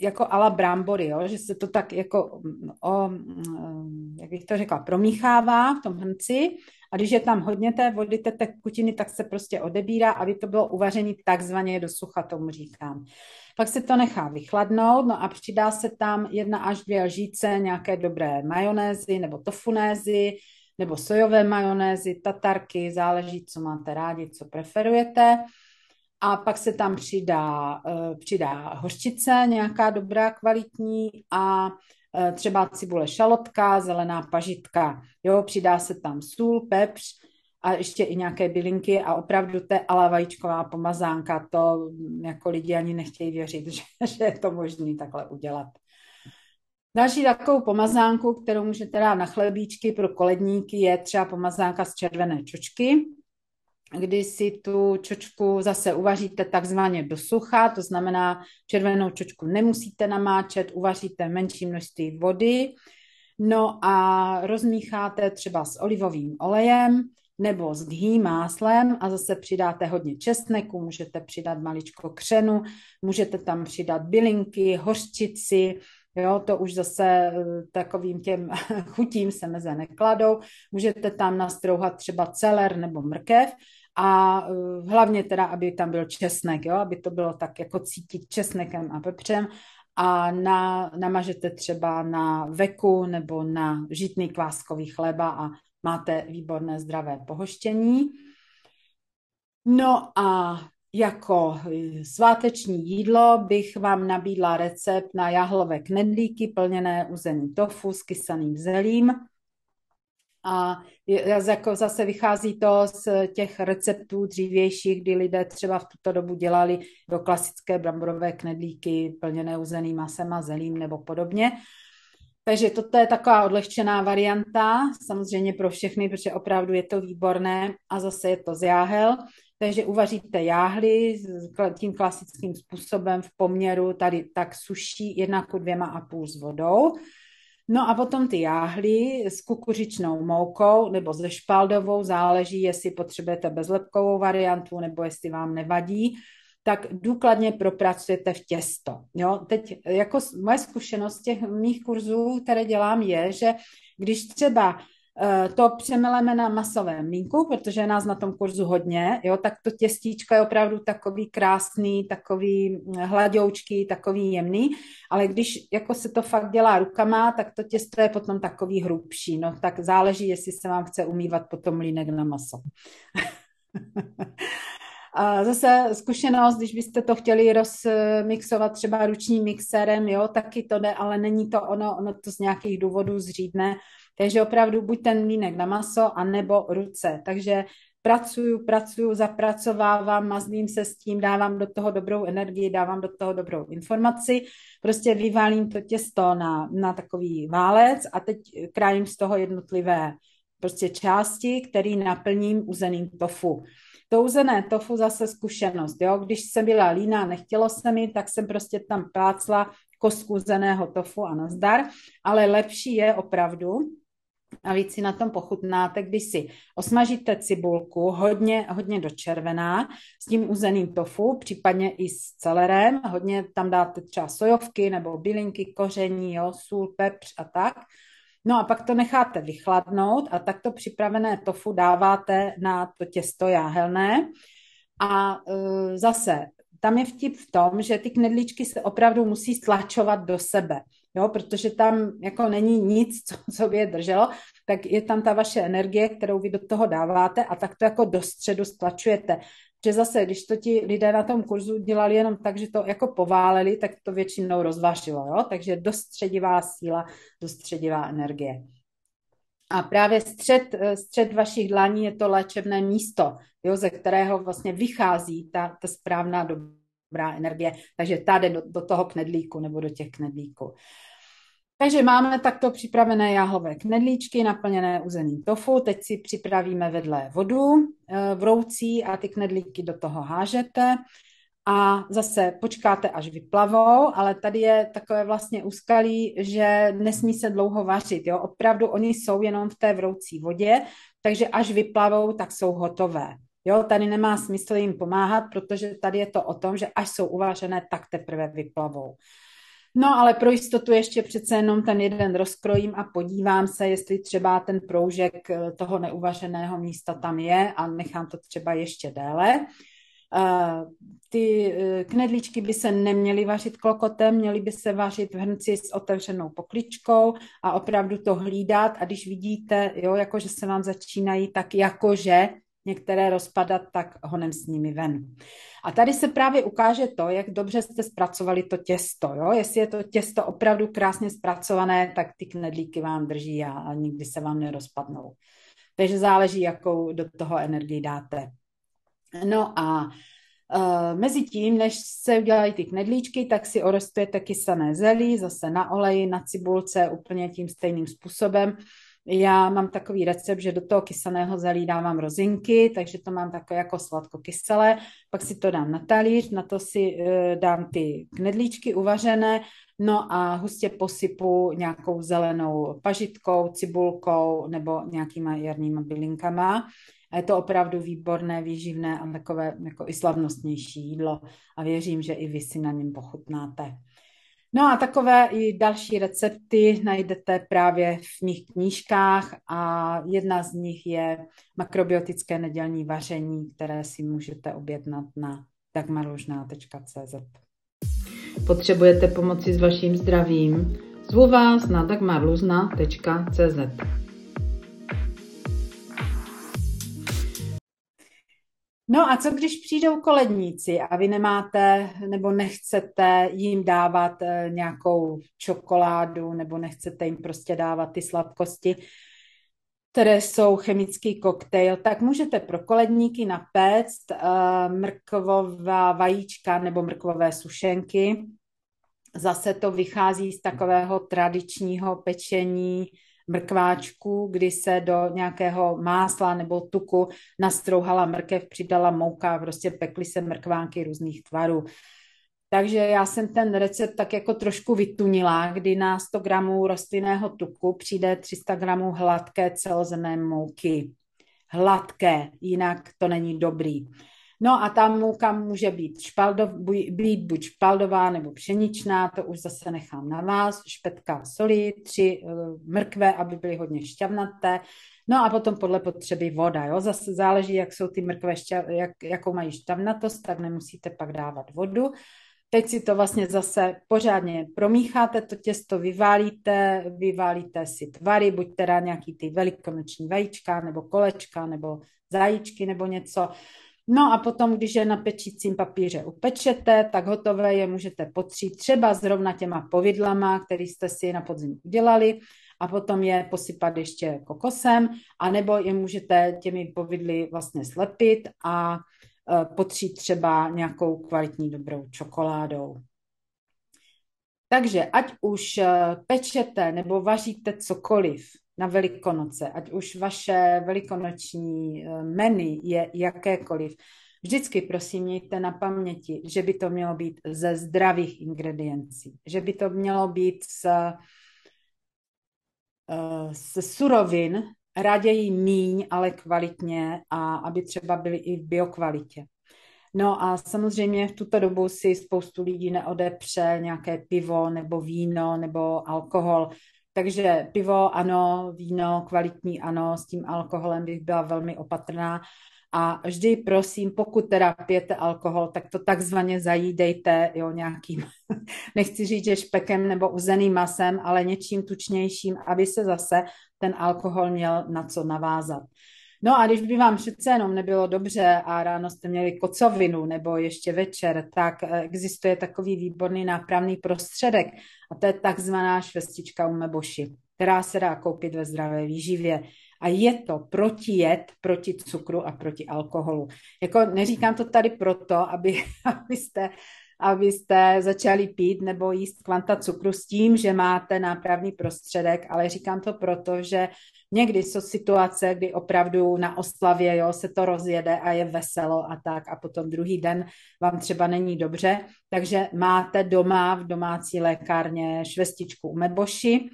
jako ala brambory, jo? že se to tak jako, o, mm, jak bych to řekla, promíchává v tom hrnci a když je tam hodně té vody, té tekutiny, tak se prostě odebírá, aby to bylo uvařené takzvaně do sucha, tomu říkám. Pak se to nechá vychladnout, no a přidá se tam jedna až dvě lžíce nějaké dobré majonézy nebo tofunézy, nebo sojové majonézy, tatarky, záleží, co máte rádi, co preferujete a pak se tam přidá, eh, přidá hořčice, nějaká dobrá, kvalitní a eh, třeba cibule šalotka, zelená pažitka. Jo, přidá se tam sůl, pepř a ještě i nějaké bylinky a opravdu to je vajíčková pomazánka. To jako lidi ani nechtějí věřit, že, že je to možné takhle udělat. Další takovou pomazánku, kterou můžete dát na chlebíčky pro koledníky, je třeba pomazánka z červené čočky kdy si tu čočku zase uvaříte takzvaně do sucha, to znamená červenou čočku nemusíte namáčet, uvaříte menší množství vody, no a rozmícháte třeba s olivovým olejem nebo s ghee máslem a zase přidáte hodně česneku, můžete přidat maličko křenu, můžete tam přidat bylinky, hořčici, Jo, to už zase eh, takovým těm chutím se meze nekladou. Můžete tam nastrouhat třeba celer nebo mrkev a uh, hlavně teda, aby tam byl česnek, jo, aby to bylo tak jako cítit česnekem a pepřem a na, namažete třeba na veku nebo na žitný kváskový chleba a máte výborné zdravé pohoštění. No a jako e, sváteční jídlo bych vám nabídla recept na jahlové knedlíky plněné uzený tofu s kysaným zelím. A jako zase vychází to z těch receptů dřívějších, kdy lidé třeba v tuto dobu dělali do klasické bramborové knedlíky plněné uzeným masem a zelím nebo podobně. Takže toto je taková odlehčená varianta, samozřejmě pro všechny, protože opravdu je to výborné a zase je to z jáhel. Takže uvaříte jáhly tím klasickým způsobem v poměru tady tak suší jedna ku dvěma a půl s vodou. No a potom ty jáhly s kukuřičnou moukou nebo ze špaldovou, záleží, jestli potřebujete bezlepkovou variantu nebo jestli vám nevadí, tak důkladně propracujete v těsto. Jo? Teď jako moje zkušenost těch mých kurzů, které dělám, je, že když třeba to přemeleme na masovém mlínku, protože nás na tom kurzu hodně, jo, tak to těstíčko je opravdu takový krásný, takový hm, hladoučký, takový jemný, ale když jako se to fakt dělá rukama, tak to těsto je potom takový hrubší, no tak záleží, jestli se vám chce umývat potom mlínek na maso. A zase zkušenost, když byste to chtěli rozmixovat třeba ručním mixerem, jo, taky to jde, ale není to ono, ono to z nějakých důvodů zřídne, takže opravdu buď ten mlínek na maso, anebo ruce. Takže pracuju, pracuju, zapracovávám, mazlím se s tím, dávám do toho dobrou energii, dávám do toho dobrou informaci, prostě vyválím to těsto na, na takový válec a teď krájím z toho jednotlivé prostě části, který naplním uzeným tofu. To uzené tofu zase zkušenost, jo? když jsem byla líná, nechtělo se mi, tak jsem prostě tam plácla kostku uzeného tofu a nazdar, ale lepší je opravdu, a víc si na tom pochutnáte, když si osmažíte cibulku hodně, hodně dočervená s tím uzeným tofu, případně i s celerem, hodně tam dáte třeba sojovky nebo bylinky, koření, jo, sůl, pepř a tak. No a pak to necháte vychladnout a takto připravené tofu dáváte na to těsto jáhelné. A uh, zase tam je vtip v tom, že ty knedlíčky se opravdu musí stlačovat do sebe jo, protože tam jako není nic, co, co by je drželo, tak je tam ta vaše energie, kterou vy do toho dáváte a tak to jako do středu stlačujete. že zase, když to ti lidé na tom kurzu dělali jenom tak, že to jako pováleli, tak to většinou rozvážilo, jo? takže dostředivá síla, dostředivá energie. A právě střed, střed vašich dlaní je to léčebné místo, jo, ze kterého vlastně vychází ta, ta správná dobrá energie. Takže ta jde do, do toho knedlíku nebo do těch knedlíků. Takže máme takto připravené jáhlové knedlíčky naplněné uzeným tofu. Teď si připravíme vedle vodu eh, vroucí a ty knedlíky do toho hážete a zase počkáte, až vyplavou, ale tady je takové vlastně úskalí, že nesmí se dlouho vařit. Jo? Opravdu oni jsou jenom v té vroucí vodě, takže až vyplavou, tak jsou hotové. Jo, tady nemá smysl jim pomáhat, protože tady je to o tom, že až jsou uvařené, tak teprve vyplavou. No ale pro jistotu ještě přece jenom ten jeden rozkrojím a podívám se, jestli třeba ten proužek eh, toho neuvařeného místa tam je a nechám to třeba ještě déle. Eh, ty eh, knedlíčky by se neměly vařit klokotem, měly by se vařit v hrnci s otevřenou pokličkou a opravdu to hlídat a když vidíte, jo, jako že se vám začínají, tak jakože některé rozpadat, tak honem s nimi ven. A tady se právě ukáže to, jak dobře jste zpracovali to těsto. Jo? Jestli je to těsto opravdu krásně zpracované, tak ty knedlíky vám drží a, a nikdy se vám nerozpadnou. Takže záleží, jakou do toho energii dáte. No a Uh, mezi tím, než se udělají ty knedlíčky, tak si orostujete kysané zelí, zase na oleji, na cibulce, úplně tím stejným způsobem. Já mám takový recept, že do toho kysaného zelí dávám rozinky, takže to mám takové jako sladko-kyselé, pak si to dám na talíř, na to si uh, dám ty knedlíčky uvařené, no a hustě posypu nějakou zelenou pažitkou, cibulkou nebo nějakýma jarníma bylinkama. A je to opravdu výborné, výživné a takové jako i slavnostnější jídlo a věřím, že i vy si na něm pochutnáte. No a takové i další recepty najdete právě v mých knížkách a jedna z nich je makrobiotické nedělní vaření, které si můžete objednat na dagmaružná.cz. Potřebujete pomoci s vaším zdravím? Zvu vás na dagmarluzna.cz. No a co když přijdou koledníci a vy nemáte nebo nechcete jim dávat eh, nějakou čokoládu nebo nechcete jim prostě dávat ty sladkosti, které jsou chemický koktejl, tak můžete pro koledníky napéct uh, mrkvová vajíčka nebo mrkvové sušenky. Zase to vychází z takového tradičního pečení mrkváčku, kdy se do nějakého másla nebo tuku nastrouhala mrkev, přidala mouka, prostě pekly se mrkvánky různých tvarů. Takže já jsem ten recept tak jako trošku vytunila, kdy na 100 gramů rostlinného tuku přijde 300 gramů hladké celozemné mouky. Hladké, jinak to není dobrý. No a ta mouka může být, špaldov, být buď špaldová nebo pšeničná, to už zase nechám na vás, špetka soli, tři eh, mrkve, aby byly hodně šťavnaté, no a potom podle potřeby voda, jo, zase záleží, jak jsou ty mrkve, šťav, jak, jakou mají šťavnatost, tak nemusíte pak dávat vodu. Teď si to vlastně zase pořádně promícháte, to těsto vyválíte, vyválíte si tvary, buď teda nějaký ty velikonoční vajíčka, nebo kolečka, nebo zajíčky, nebo něco. No a potom, když je na pečícím papíře upečete, tak hotové je můžete potřít třeba zrovna těma povidlama, který jste si na podzim udělali a potom je posypat ještě kokosem, anebo je můžete těmi povidly vlastně slepit a e, potřít třeba nějakou kvalitní dobrou čokoládou. Takže ať už e, pečete nebo vaříte cokoliv, na Velikonoce, ať už vaše velikonoční eh, menu je jakékoliv, vždycky prosím mějte na paměti, že by to mělo být ze zdravých ingrediencí, že by to mělo být z, z eh, surovin, raději míň, ale kvalitně a aby třeba byly i v biokvalitě. No a samozřejmě v tuto dobu si spoustu lidí neodepře nějaké pivo nebo víno nebo alkohol, takže pivo ano, víno kvalitní ano, s tím alkoholem bych byla velmi opatrná. A vždy prosím, pokud teda pijete alkohol, tak to takzvaně zajídejte jo, nějakým, nechci říct, že špekem nebo uzeným masem, ale něčím tučnějším, aby se zase ten alkohol měl na co navázat. No a když by vám přece jenom nebylo dobře a ráno jste měli kocovinu nebo ještě večer, tak eh, existuje takový výborný nápravný prostředek a to je takzvaná švestička umeboši, která se dá koupit ve zdravé výživě. A je to protijed proti cukru a proti alkoholu. Jako neříkám to tady proto, aby, abyste abyste začali pít nebo jíst kvanta cukru s tím, že máte nápravný prostředek, ale říkám to proto, že někdy jsou situace, kdy opravdu na oslavě jo, se to rozjede a je veselo a tak a potom druhý den vám třeba není dobře, takže máte doma v domácí lékárně švestičku u meboši,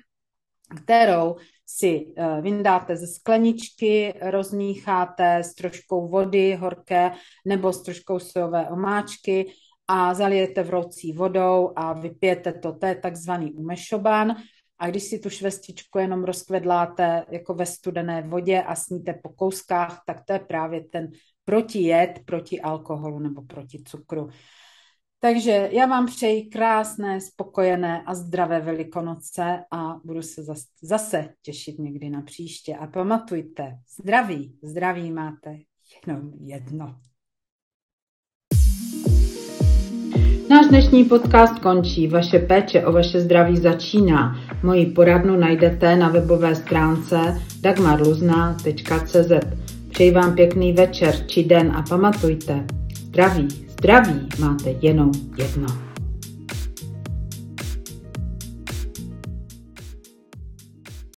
kterou si eh, vyndáte ze skleničky, rozmícháte s troškou vody horké nebo s troškou sojové omáčky a zalijete vroucí vodou a vypijete to. To je takzvaný umešoban. A když si tu švestičku jenom rozkvedláte jako ve studené vodě a sníte po kouskách, tak to je právě ten protijed proti alkoholu nebo proti cukru. Takže já vám přeji krásné, spokojené a zdravé velikonoce a budu se zase těšit někdy na příště. A pamatujte, zdraví, zdraví máte jenom jedno. Náš dnešní podcast končí. Vaše péče o vaše zdraví začíná. Moji poradnu najdete na webové stránce dagmarluzna.cz. Přeji vám pěkný večer či den a pamatujte, zdraví, zdraví máte jenom jedno.